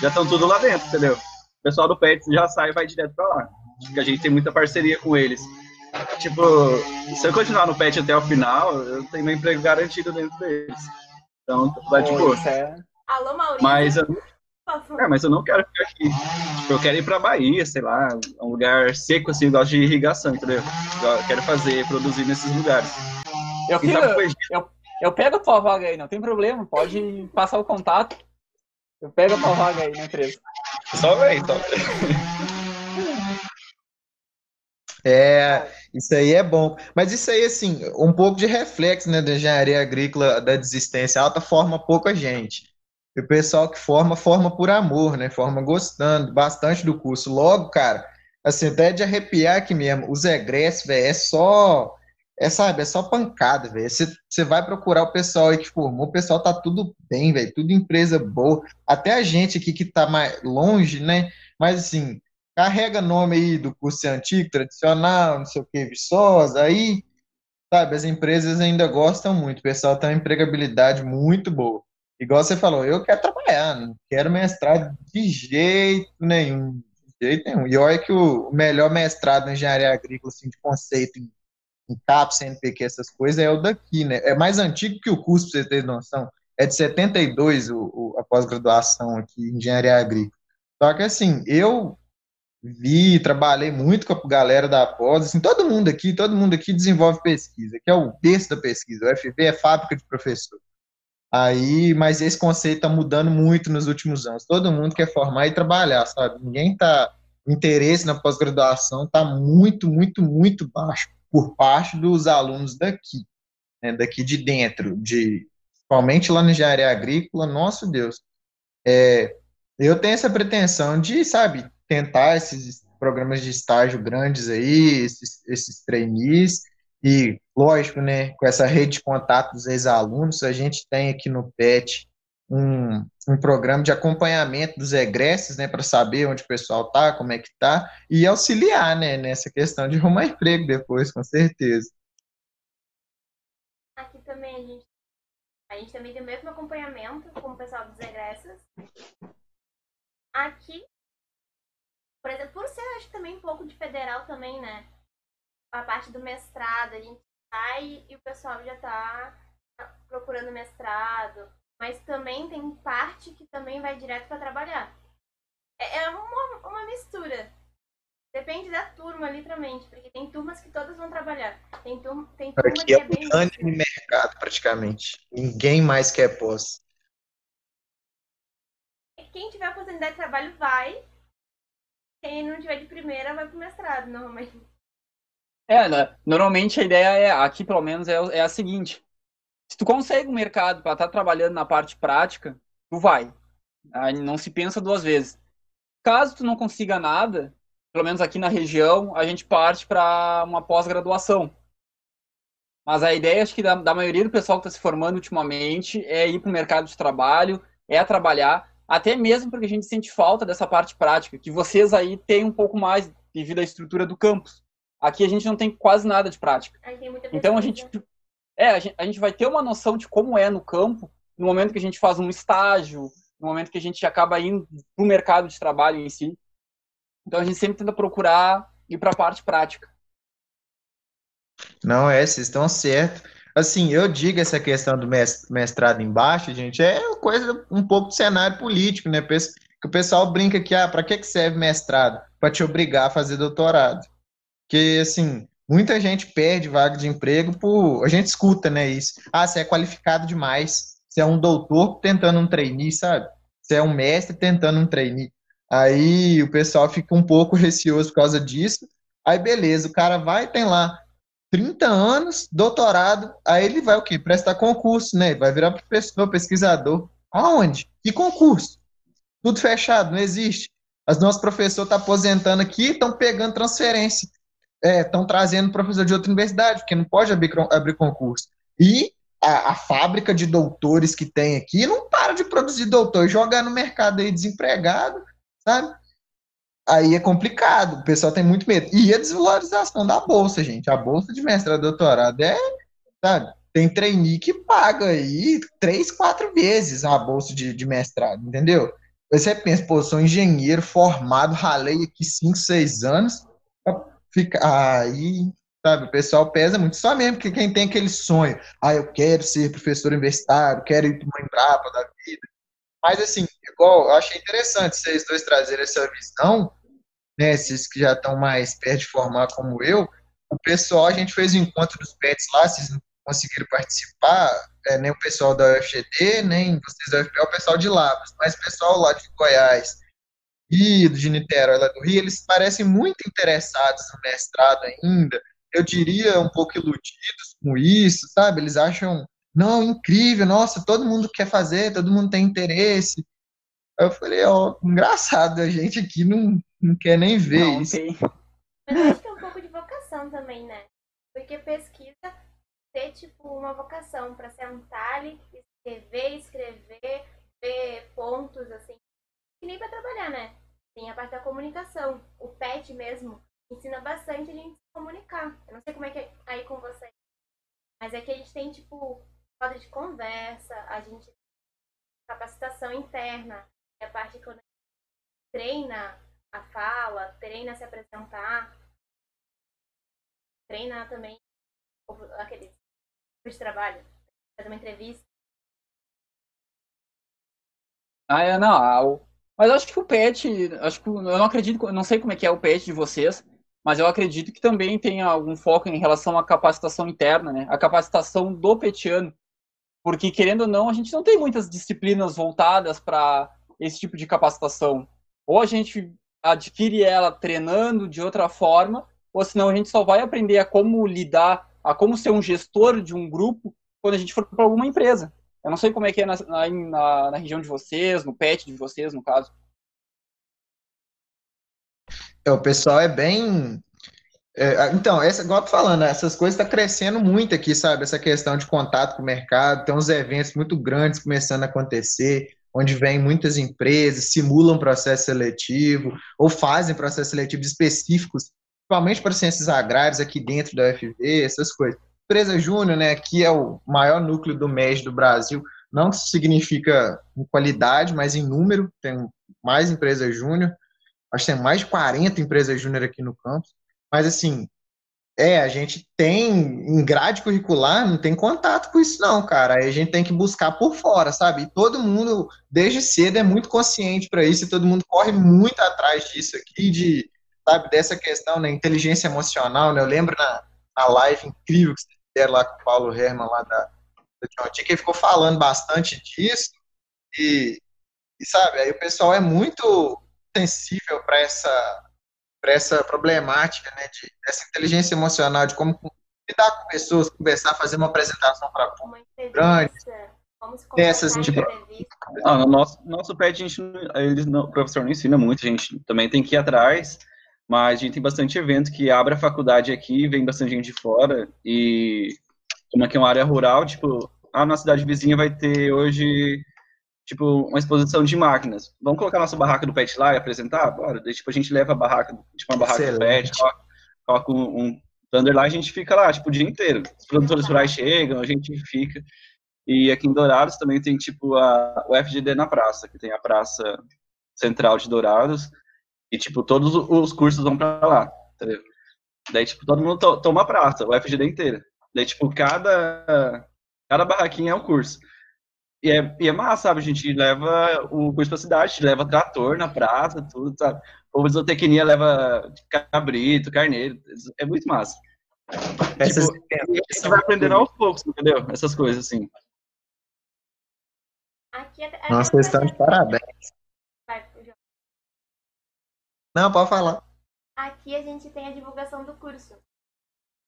já estão tudo lá dentro, entendeu? O pessoal do PET já sai e vai direto pra lá. Porque a gente tem muita parceria com eles. Tipo, se eu continuar no PET até o final, eu tenho meu emprego garantido dentro deles. Então, tá de boa. É... Alô, Maurício. Mas eu, é, mas eu não quero ficar aqui. Tipo, eu quero ir pra Bahia, sei lá, um lugar seco, assim, eu gosto de irrigação, entendeu? Eu quero fazer, produzir nesses lugares. Eu, fico, eu, eu pego a tua vaga aí, não tem problema, pode passar o contato. Eu pego a tua vaga aí na empresa. Só vem, então. É, isso aí é bom. Mas isso aí, assim, um pouco de reflexo, né, da engenharia agrícola, da desistência alta, forma pouca gente. E o pessoal que forma, forma por amor, né? Forma gostando bastante do curso. Logo, cara, assim, até de arrepiar aqui mesmo, os egressos, velho, é só, é, sabe, é só pancada, velho. Você vai procurar o pessoal aí que formou, o pessoal tá tudo bem, velho, tudo empresa boa. Até a gente aqui que tá mais longe, né? Mas, assim, carrega nome aí do curso antigo, tradicional, não sei o que, Viçosa, aí, sabe, as empresas ainda gostam muito, o pessoal tem uma empregabilidade muito boa. Igual você falou, eu quero trabalhar, não quero mestrado de jeito nenhum. De jeito nenhum. E olha que o melhor mestrado em engenharia agrícola, assim, de conceito em, em CNPq, essas coisas, é o daqui, né? É mais antigo que o curso, pra você ter noção. É de 72 o, o a pós-graduação aqui em engenharia agrícola. Só que, assim, eu vi, trabalhei muito com a galera da pós, assim, todo mundo aqui, todo mundo aqui desenvolve pesquisa, que é o berço da pesquisa. O FV é fábrica de professor. Aí, mas esse conceito está mudando muito nos últimos anos. Todo mundo quer formar e trabalhar, sabe? Ninguém tá interesse na pós-graduação está muito, muito, muito baixo por parte dos alunos daqui, né? daqui de dentro, de principalmente lá na engenharia agrícola. Nosso Deus, é, eu tenho essa pretensão de, sabe, tentar esses programas de estágio grandes aí, esses, esses trainees e, lógico, né, com essa rede de contato dos ex-alunos, a gente tem aqui no PET um, um programa de acompanhamento dos egressos, né, para saber onde o pessoal está, como é que está, e auxiliar, né, nessa questão de arrumar emprego depois, com certeza. Aqui também a gente, a gente também tem o mesmo acompanhamento com o pessoal dos egressos. Aqui, por exemplo, por ser, acho também um pouco de federal também, né, a parte do mestrado, a gente sai e o pessoal já está procurando mestrado, mas também tem parte que também vai direto para trabalhar. É, é uma, uma mistura. Depende da turma, literalmente, porque tem turmas que todas vão trabalhar. Tem, turma, tem turma Aqui que é, é bem. unânime mercado, praticamente. Ninguém mais quer pós. Quem tiver oportunidade de trabalho vai. Quem não tiver de primeira vai pro mestrado, normalmente. É, né? normalmente a ideia é, aqui pelo menos, é, é a seguinte. Se tu consegue um mercado para estar tá trabalhando na parte prática, tu vai. Aí não se pensa duas vezes. Caso tu não consiga nada, pelo menos aqui na região, a gente parte para uma pós-graduação. Mas a ideia, acho que da, da maioria do pessoal que está se formando ultimamente, é ir para o mercado de trabalho, é trabalhar, até mesmo porque a gente sente falta dessa parte prática, que vocês aí têm um pouco mais devido à estrutura do campus. Aqui a gente não tem quase nada de prática. Então a gente, é, a gente, a gente vai ter uma noção de como é no campo no momento que a gente faz um estágio, no momento que a gente acaba indo para o mercado de trabalho em si. Então a gente sempre tenta procurar ir para a parte prática. Não, é, vocês estão certos. Assim, eu digo essa questão do mestrado embaixo, gente, é coisa um pouco do cenário político, né? Que o pessoal brinca que, ah, para que serve mestrado? Para te obrigar a fazer doutorado. Porque, assim, muita gente perde vaga de emprego por. A gente escuta, né, isso. Ah, você é qualificado demais. Você é um doutor tentando um trainee, sabe? Você é um mestre tentando um trainee. Aí o pessoal fica um pouco *laughs* receoso por causa disso. Aí, beleza, o cara vai tem lá 30 anos, doutorado, aí ele vai o quê? Prestar concurso, né? Vai virar professor, pesquisador. Aonde? Que concurso? Tudo fechado, não existe. As nossas professores estão tá aposentando aqui, estão pegando transferência estão é, trazendo professor de outra universidade, porque não pode abrir, abrir concurso. E a, a, fábrica de doutores que tem aqui não para de produzir doutor, jogar no mercado aí desempregado, sabe? Aí é complicado, o pessoal tem muito medo. E a desvalorização da bolsa, gente. A bolsa de mestrado e doutorado é, sabe? Tem trainee que paga aí três, quatro vezes a bolsa de, de mestrado, entendeu? Você pensa, pô, sou engenheiro formado, ralei aqui cinco, seis anos, fica aí sabe? O pessoal pesa muito, só mesmo que quem tem aquele sonho, ah, eu quero ser professor universitário, quero ir para uma Embrapa da vida. Mas, assim, igual, eu achei interessante vocês dois trazerem essa visão, né, esses que já estão mais perto de formar como eu, o pessoal, a gente fez o encontro dos pets lá, vocês não conseguiram participar, é, nem o pessoal da UFGD, nem vocês da UFPE, o pessoal de Lavras, mas o pessoal lá de Goiás e de Niterói, lá do Rio, eles parecem muito interessados no mestrado ainda, eu diria um pouco iludidos com isso, sabe? Eles acham, não, incrível, nossa, todo mundo quer fazer, todo mundo tem interesse. Eu falei, ó, oh, engraçado, a gente aqui não, não quer nem ver não, isso. Tem. Mas acho que é um pouco de vocação também, né? Porque pesquisa ter, tipo, uma vocação para sentar ali, escrever, escrever, ver pontos, assim, que nem para trabalhar, né? Tem a parte da comunicação. O PET mesmo ensina bastante a gente se comunicar. Eu não sei como é que é aí com vocês, mas é que a gente tem, tipo, roda de conversa, a gente capacitação interna, é a parte que treina a fala, treina a se apresentar, treina também aquele de trabalho, fazer uma entrevista. Ah, é, não. Mas acho que o PET, acho que eu não acredito, não sei como é que é o PET de vocês, mas eu acredito que também tem algum foco em relação à capacitação interna, né? A capacitação do petiano. Porque, querendo ou não, a gente não tem muitas disciplinas voltadas para esse tipo de capacitação. Ou a gente adquire ela treinando de outra forma, ou senão a gente só vai aprender a como lidar a como ser um gestor de um grupo quando a gente for para alguma empresa. Eu não sei como é que é na, na, na, região de vocês, no pet de vocês, no caso. É, o pessoal é bem. É, então, essa, igual eu tô falando, essas coisas estão tá crescendo muito aqui, sabe? Essa questão de contato com o mercado, tem uns eventos muito grandes começando a acontecer, onde vêm muitas empresas, simulam processo seletivo, ou fazem processos seletivos específicos principalmente para ciências agrárias aqui dentro da UFV, essas coisas. Empresa Júnior, né, aqui é o maior núcleo do MES do Brasil, não significa em qualidade, mas em número, tem mais empresas júnior, acho que tem mais de 40 empresas júnior aqui no campus, mas assim, é, a gente tem, em grade curricular, não tem contato com isso não, cara, aí a gente tem que buscar por fora, sabe, e todo mundo, desde cedo, é muito consciente para isso, e todo mundo corre muito atrás disso aqui, de sabe, dessa questão, né, inteligência emocional, né, eu lembro na, na live incrível que vocês fizeram lá com o Paulo Herman, lá da, da John Dick, ele ficou falando bastante disso, e, e, sabe, aí o pessoal é muito sensível para essa, para essa problemática, né, de, dessa inteligência emocional, de como lidar com pessoas, conversar, fazer uma apresentação para público grande, essas tipo, ah, no nosso nosso pé a gente eles não, o professor não ensina muito a gente também tem que ir atrás mas a gente tem bastante evento que abre a faculdade aqui, vem bastante gente de fora, e como aqui é uma área rural, tipo, a nossa cidade vizinha vai ter hoje, tipo, uma exposição de máquinas. Vamos colocar nossa barraca do pet lá e apresentar? Bora. Daí, tipo, a gente leva a barraca, tipo, uma barraca Excelente. do pet, coloca, coloca um, um Thunder lá, a gente fica lá, tipo, o dia inteiro. Os produtores rurais chegam, a gente fica. E aqui em Dourados também tem, tipo, a, o FGD na praça, que tem a praça central de Dourados, e, tipo, todos os cursos vão pra lá, entendeu? Daí, tipo, todo mundo to toma praça, o FGD inteira. Daí, tipo, cada, cada barraquinha é um curso. E é, e é massa, sabe? A gente leva o curso pra cidade, leva trator na praça, tudo, sabe? O zootecnia leva cabrito, carneiro. É muito massa. Essas tipo, a gente vai aprendendo aos poucos, entendeu? Essas coisas, assim. Aqui é, é Nossa, vocês estão de parabéns. Não, pode falar. Aqui a gente tem a divulgação do curso.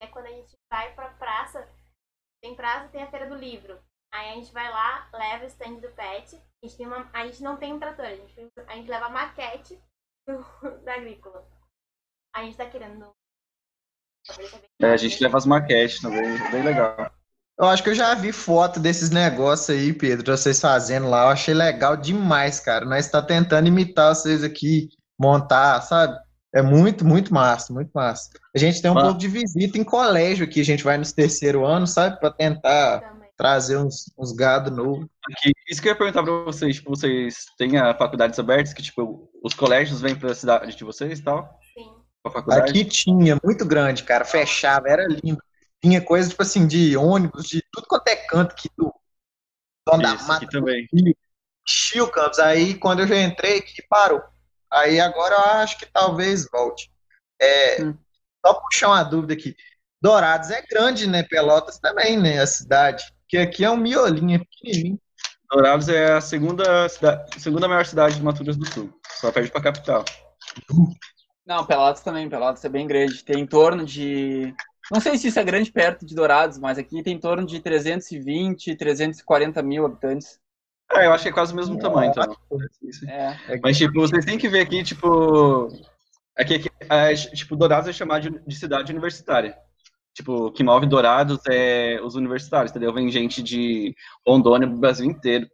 É quando a gente vai pra praça, tem praça tem a feira do livro. Aí a gente vai lá, leva o stand do pet. A gente, tem uma, a gente não tem um trator, a gente, a gente leva a maquete do, *laughs* da agrícola. A gente tá querendo. É, a gente leva as maquetes também, bem legal. Eu acho que eu já vi foto desses negócios aí, Pedro, vocês fazendo lá. Eu achei legal demais, cara. Nós está tentando imitar vocês aqui montar, sabe? É muito, muito massa, muito massa. A gente tem um ah. pouco de visita em colégio aqui, a gente vai nos terceiro ano, sabe? Para tentar Também. trazer uns, uns gado novo. Aqui, isso que eu ia perguntar para vocês, tipo, vocês têm a faculdades abertas, que tipo, os colégios vêm para a cidade de vocês e tal? Sim. Aqui tinha, muito grande, cara. Fechava, era lindo. Tinha coisa, tipo assim, de ônibus, de tudo quanto é canto aqui do. Isso, Mata, aqui também. Enchia o campus. Aí, quando eu já entrei, que parou. Aí agora eu acho que talvez volte. É, hum. Só puxar uma dúvida aqui. Dourados é grande, né? Pelotas também, né? A cidade. Que aqui é um miolinho, é pequenininho. Dourados é a segunda, cidade, segunda maior cidade de Mato Grosso do Sul. Só perde pra capital. Não, Pelotas também. Pelotas é bem grande. Tem em torno de. Não sei se isso é grande perto de Dourados, mas aqui tem em torno de 320, 340 mil habitantes. É, eu acho que é quase o mesmo é, tamanho, então. É. Mas, tipo, vocês têm que ver aqui, tipo. Aqui, aqui é, tipo, Dourados é chamado de, de cidade universitária. Tipo, o que move Dourados é os universitários, entendeu? Vem gente de Rondônia, do Brasil inteiro.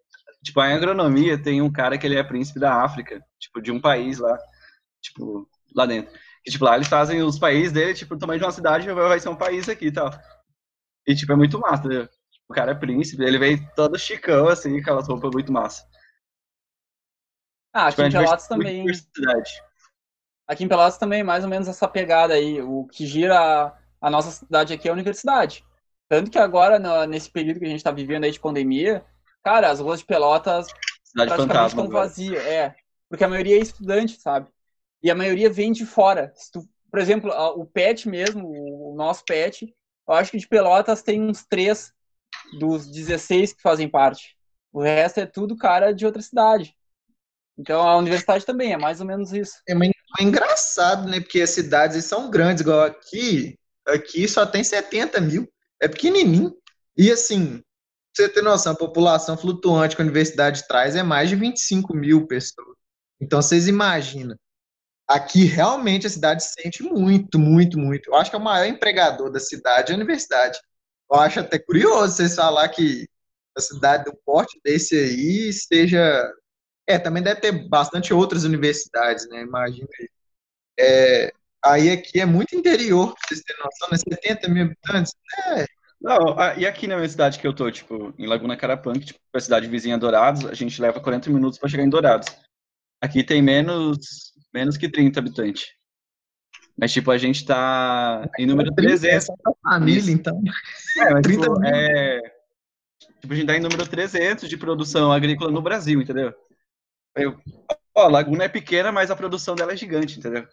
Tipo, a agronomia tem um cara que ele é príncipe da África, tipo, de um país lá, tipo, lá dentro. E, tipo, lá eles fazem os países dele, tipo, o tamanho de uma cidade vai ser um país aqui e tal. E, tipo, é muito massa, entendeu? O cara é príncipe, ele veio todo chicão, assim, com aquelas roupas muito massa. Ah, aqui tipo, em Pelotas também. Aqui em Pelotas também, mais ou menos essa pegada aí. O que gira a nossa cidade aqui é a universidade. Tanto que agora, nesse período que a gente está vivendo aí de pandemia, cara, as ruas de Pelotas cidade praticamente estão vazias. É, porque a maioria é estudante, sabe? E a maioria vem de fora. Tu, por exemplo, o PET mesmo, o nosso PET, eu acho que de Pelotas tem uns três dos 16 que fazem parte. O resto é tudo cara de outra cidade. Então a universidade também é mais ou menos isso. É, é engraçado, né? Porque as cidades são grandes, igual aqui, aqui só tem 70 mil. É pequenininho. E assim, você ter noção, a população flutuante que a universidade traz é mais de 25 mil pessoas. Então vocês imaginam. Aqui realmente a cidade sente muito, muito, muito. Eu acho que é o maior empregador da cidade é a universidade. Eu acho até curioso vocês falar que a cidade do porte desse aí seja. É, também deve ter bastante outras universidades, né? Imagina aí. É, aí aqui é muito interior, pra vocês terem noção, né? 70 mil habitantes. É. Não, e aqui na minha cidade que eu tô, tipo, em Laguna Carapangue, tipo, a cidade vizinha Dourados, a gente leva 40 minutos para chegar em Dourados. Aqui tem menos, menos que 30 habitantes. Mas, tipo, a gente tá em número 300. É família, então. É, mas, tipo, é... tipo, a gente tá em número 300 de produção agrícola no Brasil, entendeu? Eu... Ó, Laguna é pequena, mas a produção dela é gigante, entendeu?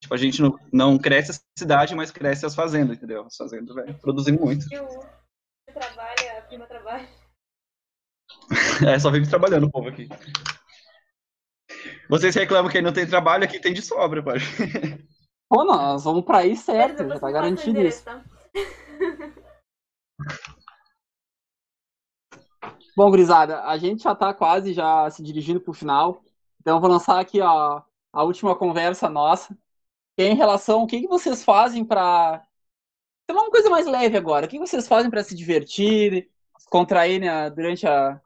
Tipo, a gente não, não cresce a cidade, mas cresce as fazendas, entendeu? As fazendas, velho, produzem muito. Eu trabalha, a prima trabalha. *laughs* é, só vive trabalhando o povo aqui. Vocês reclamam que não tem trabalho, aqui tem de sobra, pai. *laughs* Pô, nós vamos pra aí certo, já tá garantido isso. Tá? Bom, Grisada, a gente já tá quase já se dirigindo pro final. Então eu vou lançar aqui a, a última conversa nossa. Que é em relação ao que, que vocês fazem para ter uma coisa mais leve agora. O que vocês fazem para se divertir, se contrair né, durante a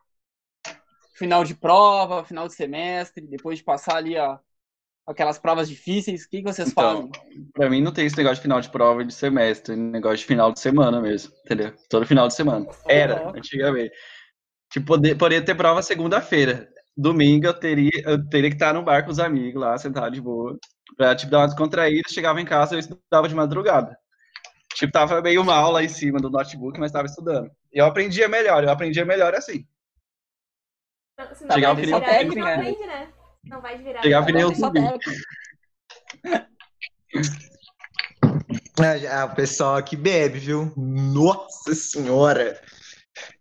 final de prova, final de semestre, depois de passar ali a, aquelas provas difíceis? O que, vocês então, fazem? Pra mim não tem esse negócio de final de prova de semestre, negócio de final de semana mesmo, entendeu? Todo final de semana. Era, uhum. antigamente. Tipo, poder, poderia ter prova segunda-feira. Domingo eu teria, eu teria que estar no bar com os amigos lá, sentado de boa. Pra, tipo, dar uma descontraída, chegava em casa eu estudava de madrugada. Tipo, tava meio mal lá em cima do notebook, mas tava estudando. E eu aprendia melhor, eu aprendia melhor assim. Chegava que nem técnica, né? aprende, né? Não vai virar. Chegava que nem o Ah, o pessoal aqui bebe, viu? Nossa senhora!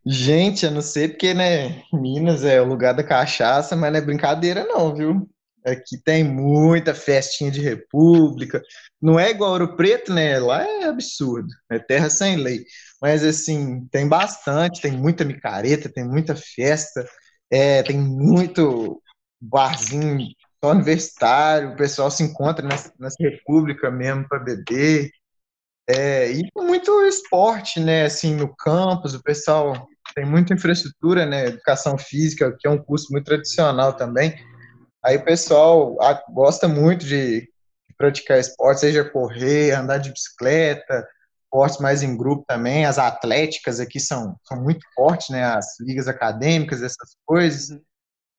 Gente, eu não sei porque, né? Minas é o lugar da cachaça, mas não é brincadeira, não, viu? Aqui tem muita festinha de república. Não é igual Ouro Preto, né? Lá é absurdo. É terra sem lei. Mas, assim, tem bastante, tem muita micareta, tem muita festa, é, tem muito barzinho só universitário, o pessoal se encontra nessa, nessa república mesmo para beber. É, e muito esporte, né? Assim, no campus, o pessoal tem muita infraestrutura, né? Educação física, que é um curso muito tradicional também. Aí o pessoal gosta muito de, praticar esporte, seja correr, andar de bicicleta, esportes mais em grupo também. As atléticas aqui são, são muito fortes, né? As ligas acadêmicas, essas coisas.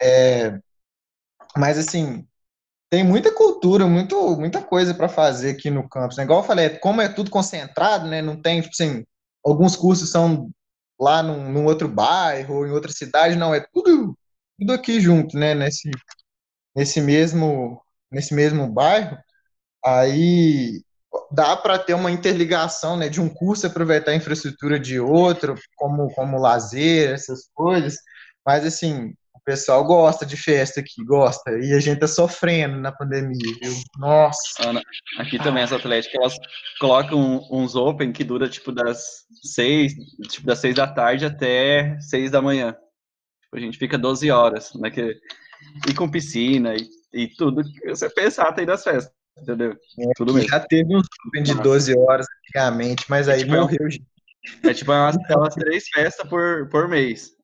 É, mas assim, tem muita cultura, muito, muita coisa para fazer aqui no campus. Né? Igual eu falei, como é tudo concentrado, né? Não tem, tipo assim, alguns cursos são lá num, num outro bairro ou em outra cidade, não, é tudo, tudo aqui junto, né? Nesse, nesse mesmo nesse mesmo bairro, aí dá para ter uma interligação, né, de um curso aproveitar a infraestrutura de outro, como como lazer, essas coisas. Mas assim, pessoal gosta de festa aqui, gosta. E a gente tá sofrendo na pandemia, viu? Nossa. Ana, aqui também as atléticas, elas colocam uns open que dura tipo das seis, tipo das seis da tarde até seis da manhã. Tipo, a gente fica 12 horas, né? Que, e com piscina e, e tudo que você pensar tem das festas, entendeu? É, tudo mesmo. Já teve uns open de 12 horas antigamente, mas aí é, tipo, morreu. É tipo umas, umas três festas por, por mês.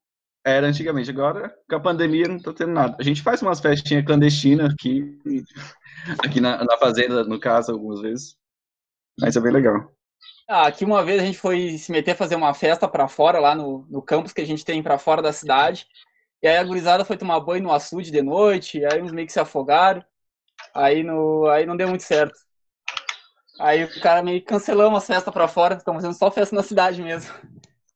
Era antigamente, agora com a pandemia não tá tendo nada. A gente faz umas festinhas clandestinas aqui, aqui na, na fazenda, no caso, algumas vezes. Mas é bem legal. Ah, aqui uma vez a gente foi se meter a fazer uma festa para fora, lá no, no campus que a gente tem para fora da cidade. E aí a gurizada foi tomar banho no açude de noite, aí uns meio que se afogaram. Aí, no, aí não deu muito certo. Aí o cara meio que cancelamos as festas para fora, estamos fazendo só festa na cidade mesmo.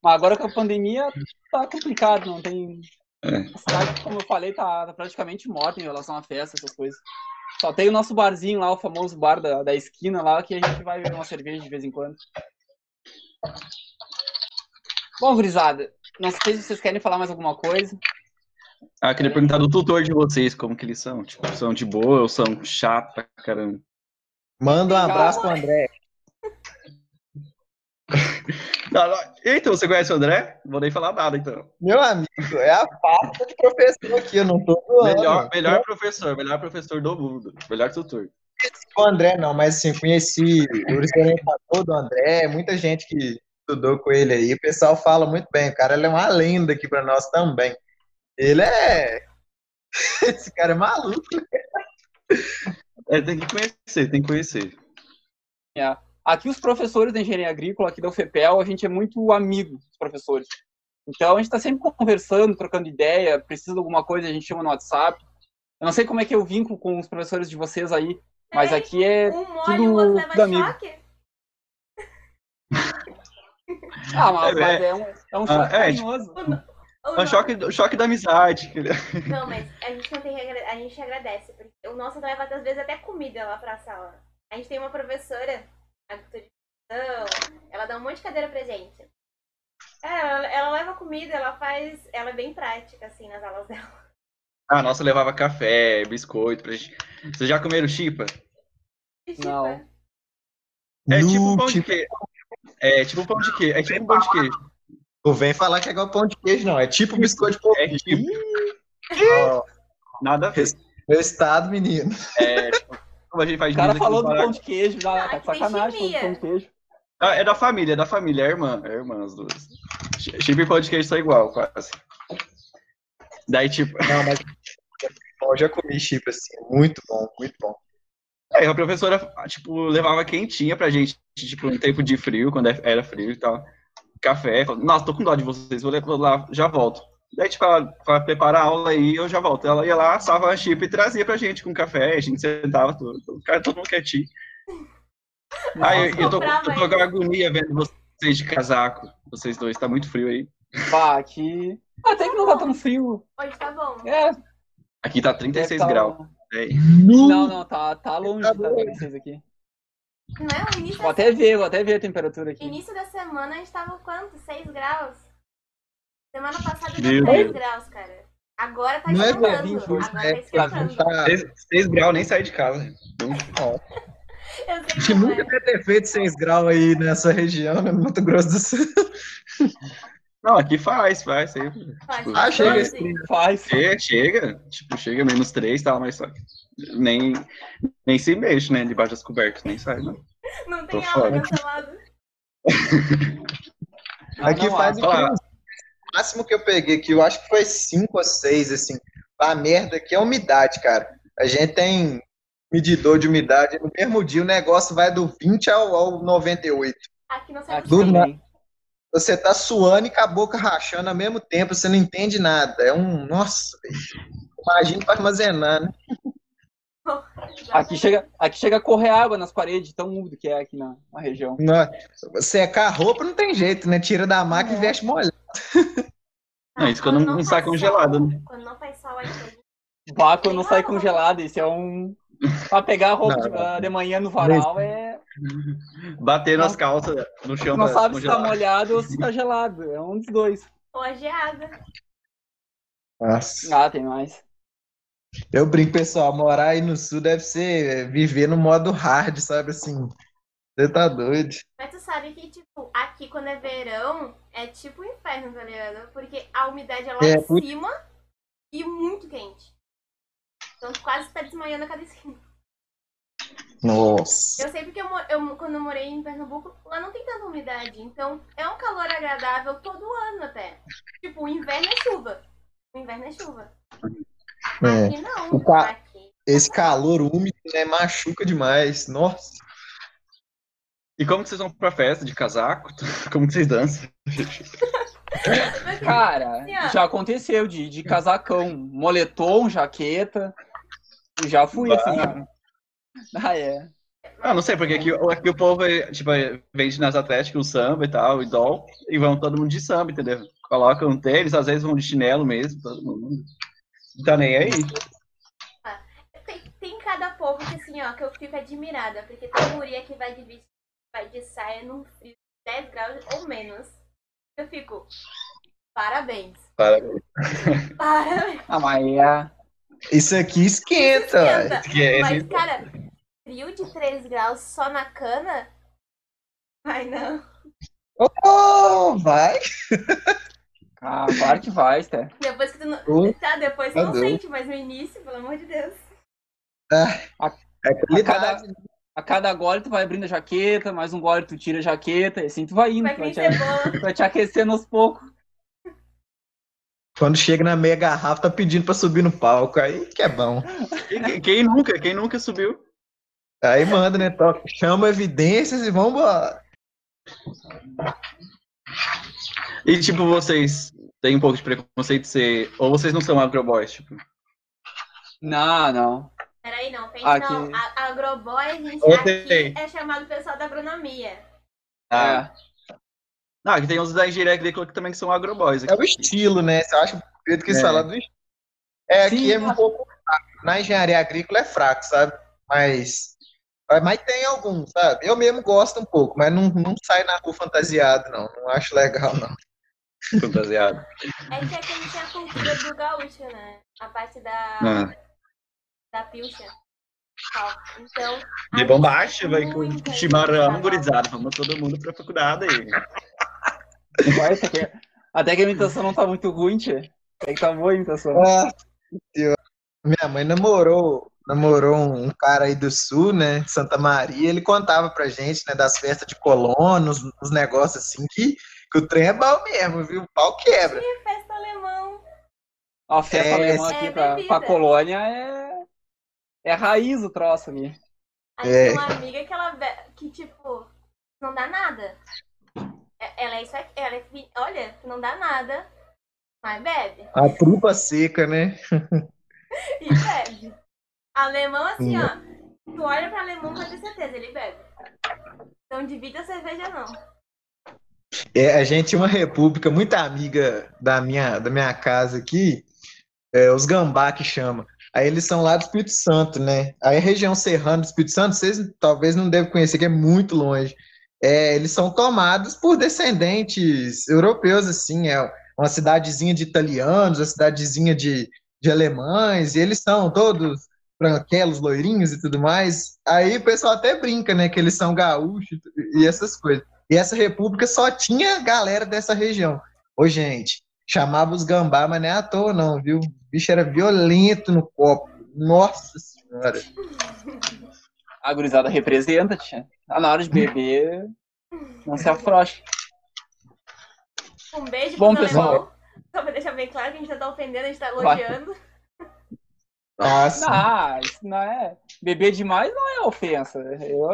Mas agora com a pandemia tá complicado, não tem. É. A cidade, como eu falei, tá, tá, praticamente morta em relação a festa, essas coisas. Só tem o nosso barzinho lá, o famoso bar da, da esquina lá, que a gente vai beber uma cerveja de vez em quando. Bom, gurizada, não sei se vocês querem falar mais alguma coisa. Ah, queria perguntar do tutor de vocês, como que eles são? Tipo, são de boa ou são chato pra caramba? Manda um abraço pro André. *laughs* Não, não. Então, você conhece o André? Não vou nem falar nada, então. Meu amigo, é a falta de professor aqui, eu não tô doando. Melhor, melhor professor, melhor professor do mundo, melhor tutor. O André não, mas assim, conheci o orientador do André, muita gente que estudou com ele aí, o pessoal fala muito bem, o cara ele é uma lenda aqui para nós também. Ele é... *laughs* Esse cara é maluco. É, tem que conhecer, tem que conhecer. É. Aqui os professores da engenharia agrícola aqui da UFPEL, a gente é muito amigo dos professores. Então a gente está sempre conversando, trocando ideia, precisa de alguma coisa, a gente chama no WhatsApp. Eu não sei como é que eu vínculo com os professores de vocês aí, mas aqui é um tudo, tudo amigo. Choque? ah, mas, é, mas é, um, é um choque é, carinhoso. É um choque, choque da amizade. Não, mas a gente não tem a gente agradece. Porque o nosso leva às vezes até comida lá pra sala. A gente tem uma professora ela dá um monte de cadeira pra gente. É, ela, ela, leva comida, ela faz. Ela é bem prática, assim, nas aulas dela. Ah, nossa, levava café, biscoito pra gente. Vocês já comeram chipa? Não. É tipo um pão de queijo. É tipo um pão de queijo. É tipo um pão de queijo. Tu vem falar que é igual pão de queijo, não. É tipo biscoito de pão. É tipo. Nada a ver. Meu estado, menino. É, tipo, como a gente faz O cara falou do pão de queijo, já tá de sacanagem, pão de queijo. Ah, é da família, é da família, é irmã, é irmã as duas. Chip e pão de queijo são igual, quase. Daí, tipo. Não, mas eu já comi chip assim, muito bom, muito bom. Aí a professora, tipo, levava quentinha pra gente, tipo, em tempo de frio, quando era frio e tal. Café, falava, nossa, tô com dó de vocês, vou lá, já volto. Daí, tipo, ela, ela prepara a aula aí, eu já volto. Ela ia lá, salva a chip e trazia pra gente com café, a gente sentava, todo, todo mundo quietinho. Aí eu, eu, tô, eu tô com agonia vendo vocês de casaco, vocês dois, tá muito frio aí. Pá, aqui. Até que não tá tão frio. Hoje tá bom. É. Aqui tá 36 tá... graus. É. Não, não, tá, tá longe tá de 36 aqui. Não é o início Vou até ver, vou até ver a temperatura aqui. Início da semana a gente tava quanto? 6 graus? Semana passada deu 10 graus, cara. Agora tá não é esquentando. É Agora tá né? esquentando. Tá... 6 graus, nem sair de casa. A gente *laughs* nunca deve ter feito 6 graus aí nessa região, né? Mato Grosso do Sul. *laughs* Não, aqui faz, faz. Faz tipo, ah, chega assim. Faz. Chega, chega. Tipo, chega menos 3 e tal, mas só nem, nem se mexe, né? Debaixo das cobertas, nem sai, não. Não tem aula cancelada. Aqui não, faz o máximo que eu peguei aqui, eu acho que foi 5 ou 6, assim. A merda aqui é a umidade, cara. A gente tem medidor de umidade, no mesmo dia o negócio vai do 20 ao, ao 98. Aqui não sai do na... Você tá suando e com a boca rachando ao mesmo tempo, você não entende nada. É um. Nossa, imagina para armazenar, né? *laughs* Aqui chega, aqui chega a correr água nas paredes, tão úmido que é aqui na, na região. Não, secar a roupa não tem jeito, né? Tira da máquina e veste molhado. Não, isso quando não sai congelado, sol- né? Quando não faz sol aqui, Vácuo não sai congelado, isso é um. Pra pegar a roupa Não, de, não. de manhã no varal é. Bater nas calças no chão Não sabe se tá molhado ou se tá gelado. É um dos dois. ou a geada. Nossa. Ah, tem mais. Eu brinco, pessoal, morar aí no sul deve ser viver no modo hard, sabe assim? Você tá doido. Mas tu sabe que, tipo, aqui quando é verão, é tipo o inferno, tá ligado? Porque a umidade é lá É, em cima e muito quente. Então tu quase tá desmaiando a cada esquina. Nossa. Eu sei porque eu, eu- quando eu morei em Pernambuco, lá não tem tanta umidade. Então é um calor agradável todo ano até. Tipo, o inverno é chuva. O inverno é chuva. É. Aqui não. Ca- Aqui. Esse calor úmido, né, machuca demais. Nossa. E como que vocês vão pra festa de casaco? *laughs* Como que vocês dançam? Cara, já aconteceu de, de casacão, moletom, jaqueta. Já fui assim, ó. Ah, é. Ah, não sei, porque aqui, aqui o povo, é, tipo, é, vende nas atléticas o samba e tal, o idol, e vão todo mundo de samba, entendeu? Colocam tênis, às vezes vão de chinelo mesmo, todo mundo. Não tá nem aí. Tem, tem cada povo que assim, ó, que eu fico admirada. Porque tem guria que vai de vestido, vai de saia num frio de 10 graus ou menos. Eu fico, parabéns. Para. *laughs* Parabéns. Ah, mas é. Isso aqui esquenta, ué. Esquenta. Que é, Mas, cara, frio de 3 graus só na cana? Ai, não. Oh, vai. Ah, claro que vai, Sté. Depois que tu não. Oh, Tá, depois tu tá não sente, mas no início, pelo amor de Deus. É A qualidade. cada, a cada gole tu vai abrindo a jaqueta, mais um gole tu tira a jaqueta, e assim tu vai indo. Vai Tu vai te, *laughs* vai te aquecendo aos poucos. Quando chega na meia garrafa, tá pedindo pra subir no palco. Aí que é bom. Quem, quem nunca? Quem nunca subiu? Aí manda, né? Toca, chama evidências e vambora. E tipo, vocês têm um pouco de preconceito de ser. Ou vocês não são agroboys, tipo. Não, não. Peraí, não, pense Aqui. não. A, agroboy, a gente aqui é chamado pessoal da agronomia. Ah, É. não, aqui tem uns da engenharia agrícola que também são agroboys. É o Aqui. estilo, né? Você acha que É. falar do estilo. É, aqui Sim. é um pouco fraco. Na engenharia agrícola é fraco, sabe? Mas, mas tem alguns, sabe? Eu mesmo gosto um pouco, mas não, não sai na rua fantasiado, não. Não acho legal, não. Fantasiado. É que aqui a gente tem a cultura do gaúcho, né? A parte da, Ah. Da pilcha. Tal. Então. De bombacha, vai com chimarrão, gurizada. Vamos todo mundo pra faculdade aí. Vai, até, que, até que a imitação não tá muito ruim, tia. Até que tá boa a imitação. Ah. Minha mãe namorou, namorou um cara aí do sul, né? de Santa Maria. Ele contava pra gente, né, das festas de colonos, uns negócios assim, que, que o trem é bom mesmo, viu? O pau quebra. Ih, Festa alemão. A festa É, alemã é aqui pra, bebida. pra colônia é. É a raiz o troço ali. A gente É. tem uma amiga que ela que, tipo, não dá nada. É- Ela é isso aqui, ela é, olha, não dá nada, mas bebe. A trupa seca, né? *laughs* E bebe. Alemão, assim, ó. Tu olha pra alemão, pode ter certeza, ele bebe. Então divide a cerveja, não. É, a gente tinha uma república muito amiga da minha, da minha casa aqui, é, os Gambá que chama. Aí eles são lá do Espírito Santo, né? Aí a região serrana do Espírito Santo, vocês talvez não devem conhecer, que é muito longe. É, eles são tomados por descendentes europeus, assim, é uma cidadezinha de italianos, uma cidadezinha de, de alemães, e eles são todos branquelos, loirinhos e tudo mais. Aí o pessoal até brinca, né, que eles são gaúchos e essas coisas. E essa república só tinha galera dessa região. Ô, gente, chamava os gambá, mas não é à toa, não, viu? Bicho era violento no copo. Nossa senhora. A gurizada representa, tia. Tá na hora de beber, não se afroche. Um beijo Bom, pessoal. alemão. Só pra deixar bem claro que a gente não tá ofendendo, a gente tá elogiando. Nossa. Ah, isso não é. Beber demais não é ofensa. Eu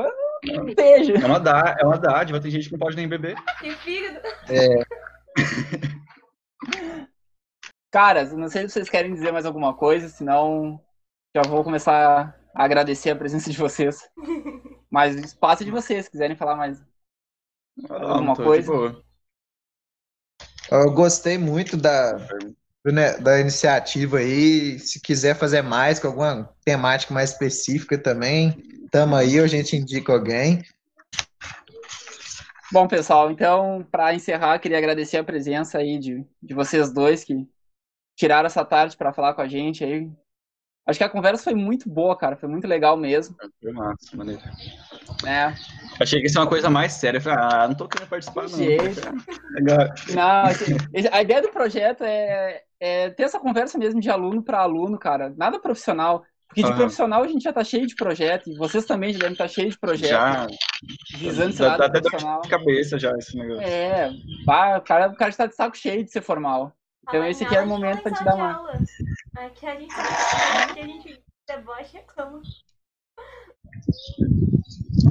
não vejo. É uma, dá, é uma dádiva, tem gente que não pode nem beber. Que fígado. *laughs* Caras, não sei se vocês querem dizer mais alguma coisa, senão já vou começar agradecer a presença de vocês. *laughs* Mas o espaço é de vocês, se quiserem falar mais alguma tô de coisa. Eu gostei muito da, ne- da iniciativa aí. Se quiser fazer mais com alguma temática mais específica também, tamo aí, a gente indica alguém. Bom, pessoal, então, para encerrar, queria agradecer a presença aí de, de vocês dois que tiraram essa tarde para falar com a gente aí. Acho que a conversa foi muito boa, cara, foi muito legal mesmo, Foi massa, maneiro. né? Achei que ia ser uma coisa mais séria. Eu falei, ah, não tô querendo participar, não. Agora, Não, a ideia do projeto é, é ter essa conversa mesmo de aluno para aluno, cara, nada profissional. Porque de profissional a gente já tá cheio de projeto, e vocês também já devem estar cheios de projeto, já visando dá, dá até profissional. de cabeça já esse negócio. É, pá, o cara, o cara está de saco cheio de ser formal. Então esse aqui é o momento pra te dar uma. aula. Aqui a gente, aqui a gente debocha como.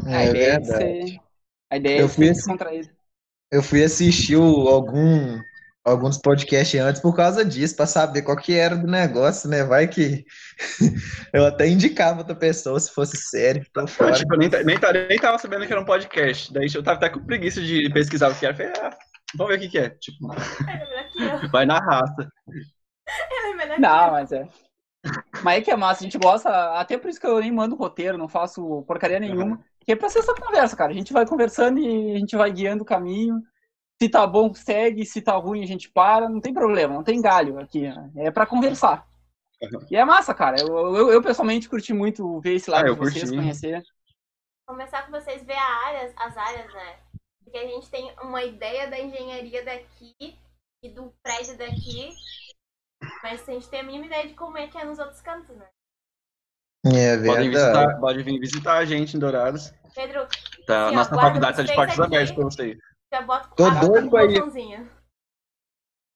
A É ideia é de verdade. ser. A ideia Eu é fui ser descontraído. Eu fui assistir algum, alguns podcasts antes por causa disso, para saber qual que era do negócio, né? Vai que *laughs* eu até indicava outra pessoa se fosse sério, tô Eu, fora. tipo, eu nem, ta- nem, ta- nem tava sabendo que era um podcast. Daí eu tava até com preguiça de pesquisar o que era. Falei, ah, vamos ver o que, que é. Tipo, ó. *laughs* vai na raça. Ela é melhor Não, mas é. Mas é que é massa, a gente gosta, até por isso que eu nem mando roteiro, não faço porcaria nenhuma, que é pra ser essa conversa, cara. A gente vai conversando e a gente vai guiando o caminho. Se tá bom, segue, se tá ruim, a gente para, não tem problema, não tem galho aqui. né? É pra conversar. Uhum. E é massa, cara. Eu, eu, eu, pessoalmente curti muito ver esse lado Ah, de vocês, curti. conhecer. Começar com vocês ver a áreas, as áreas, né? Porque a gente tem uma ideia da engenharia daqui e do prédio daqui. Mas a gente tem a mínima ideia de como é que é nos outros cantos, né? É Podem verdade. visitar, podem vir visitar a gente em Dourados. Pedro, Tá, Sim, ó, nossa faculdade tá de portas abertas pra vocês. já bota Tô doido pra ir.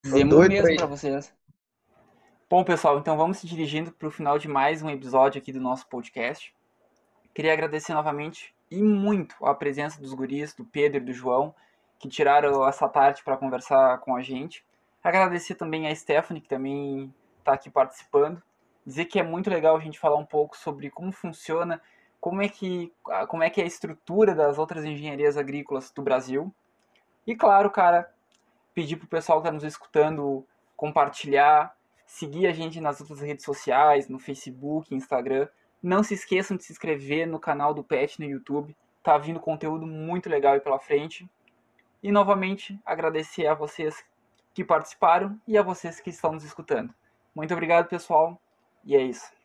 Dizemos doido mesmo pra vocês. Bom, pessoal, então vamos se dirigindo para o final de mais um episódio aqui do nosso podcast. Queria agradecer novamente e muito a presença dos guris, do Pedro e do João, que tiraram essa tarde para conversar com a gente. Agradecer também a Stephanie, que também está aqui participando. Dizer que é muito legal a gente falar um pouco sobre como funciona, como é que, como é, que é a estrutura das outras engenharias agrícolas do Brasil. E claro, cara, pedir pro pessoal que está nos escutando compartilhar, seguir a gente nas outras redes sociais, no Facebook, Instagram. Não se esqueçam de se inscrever no canal do Pet no YouTube. Tá vindo conteúdo muito legal aí pela frente. E novamente agradecer a vocês que participaram e a vocês que estão nos escutando. Muito obrigado, pessoal. E é isso.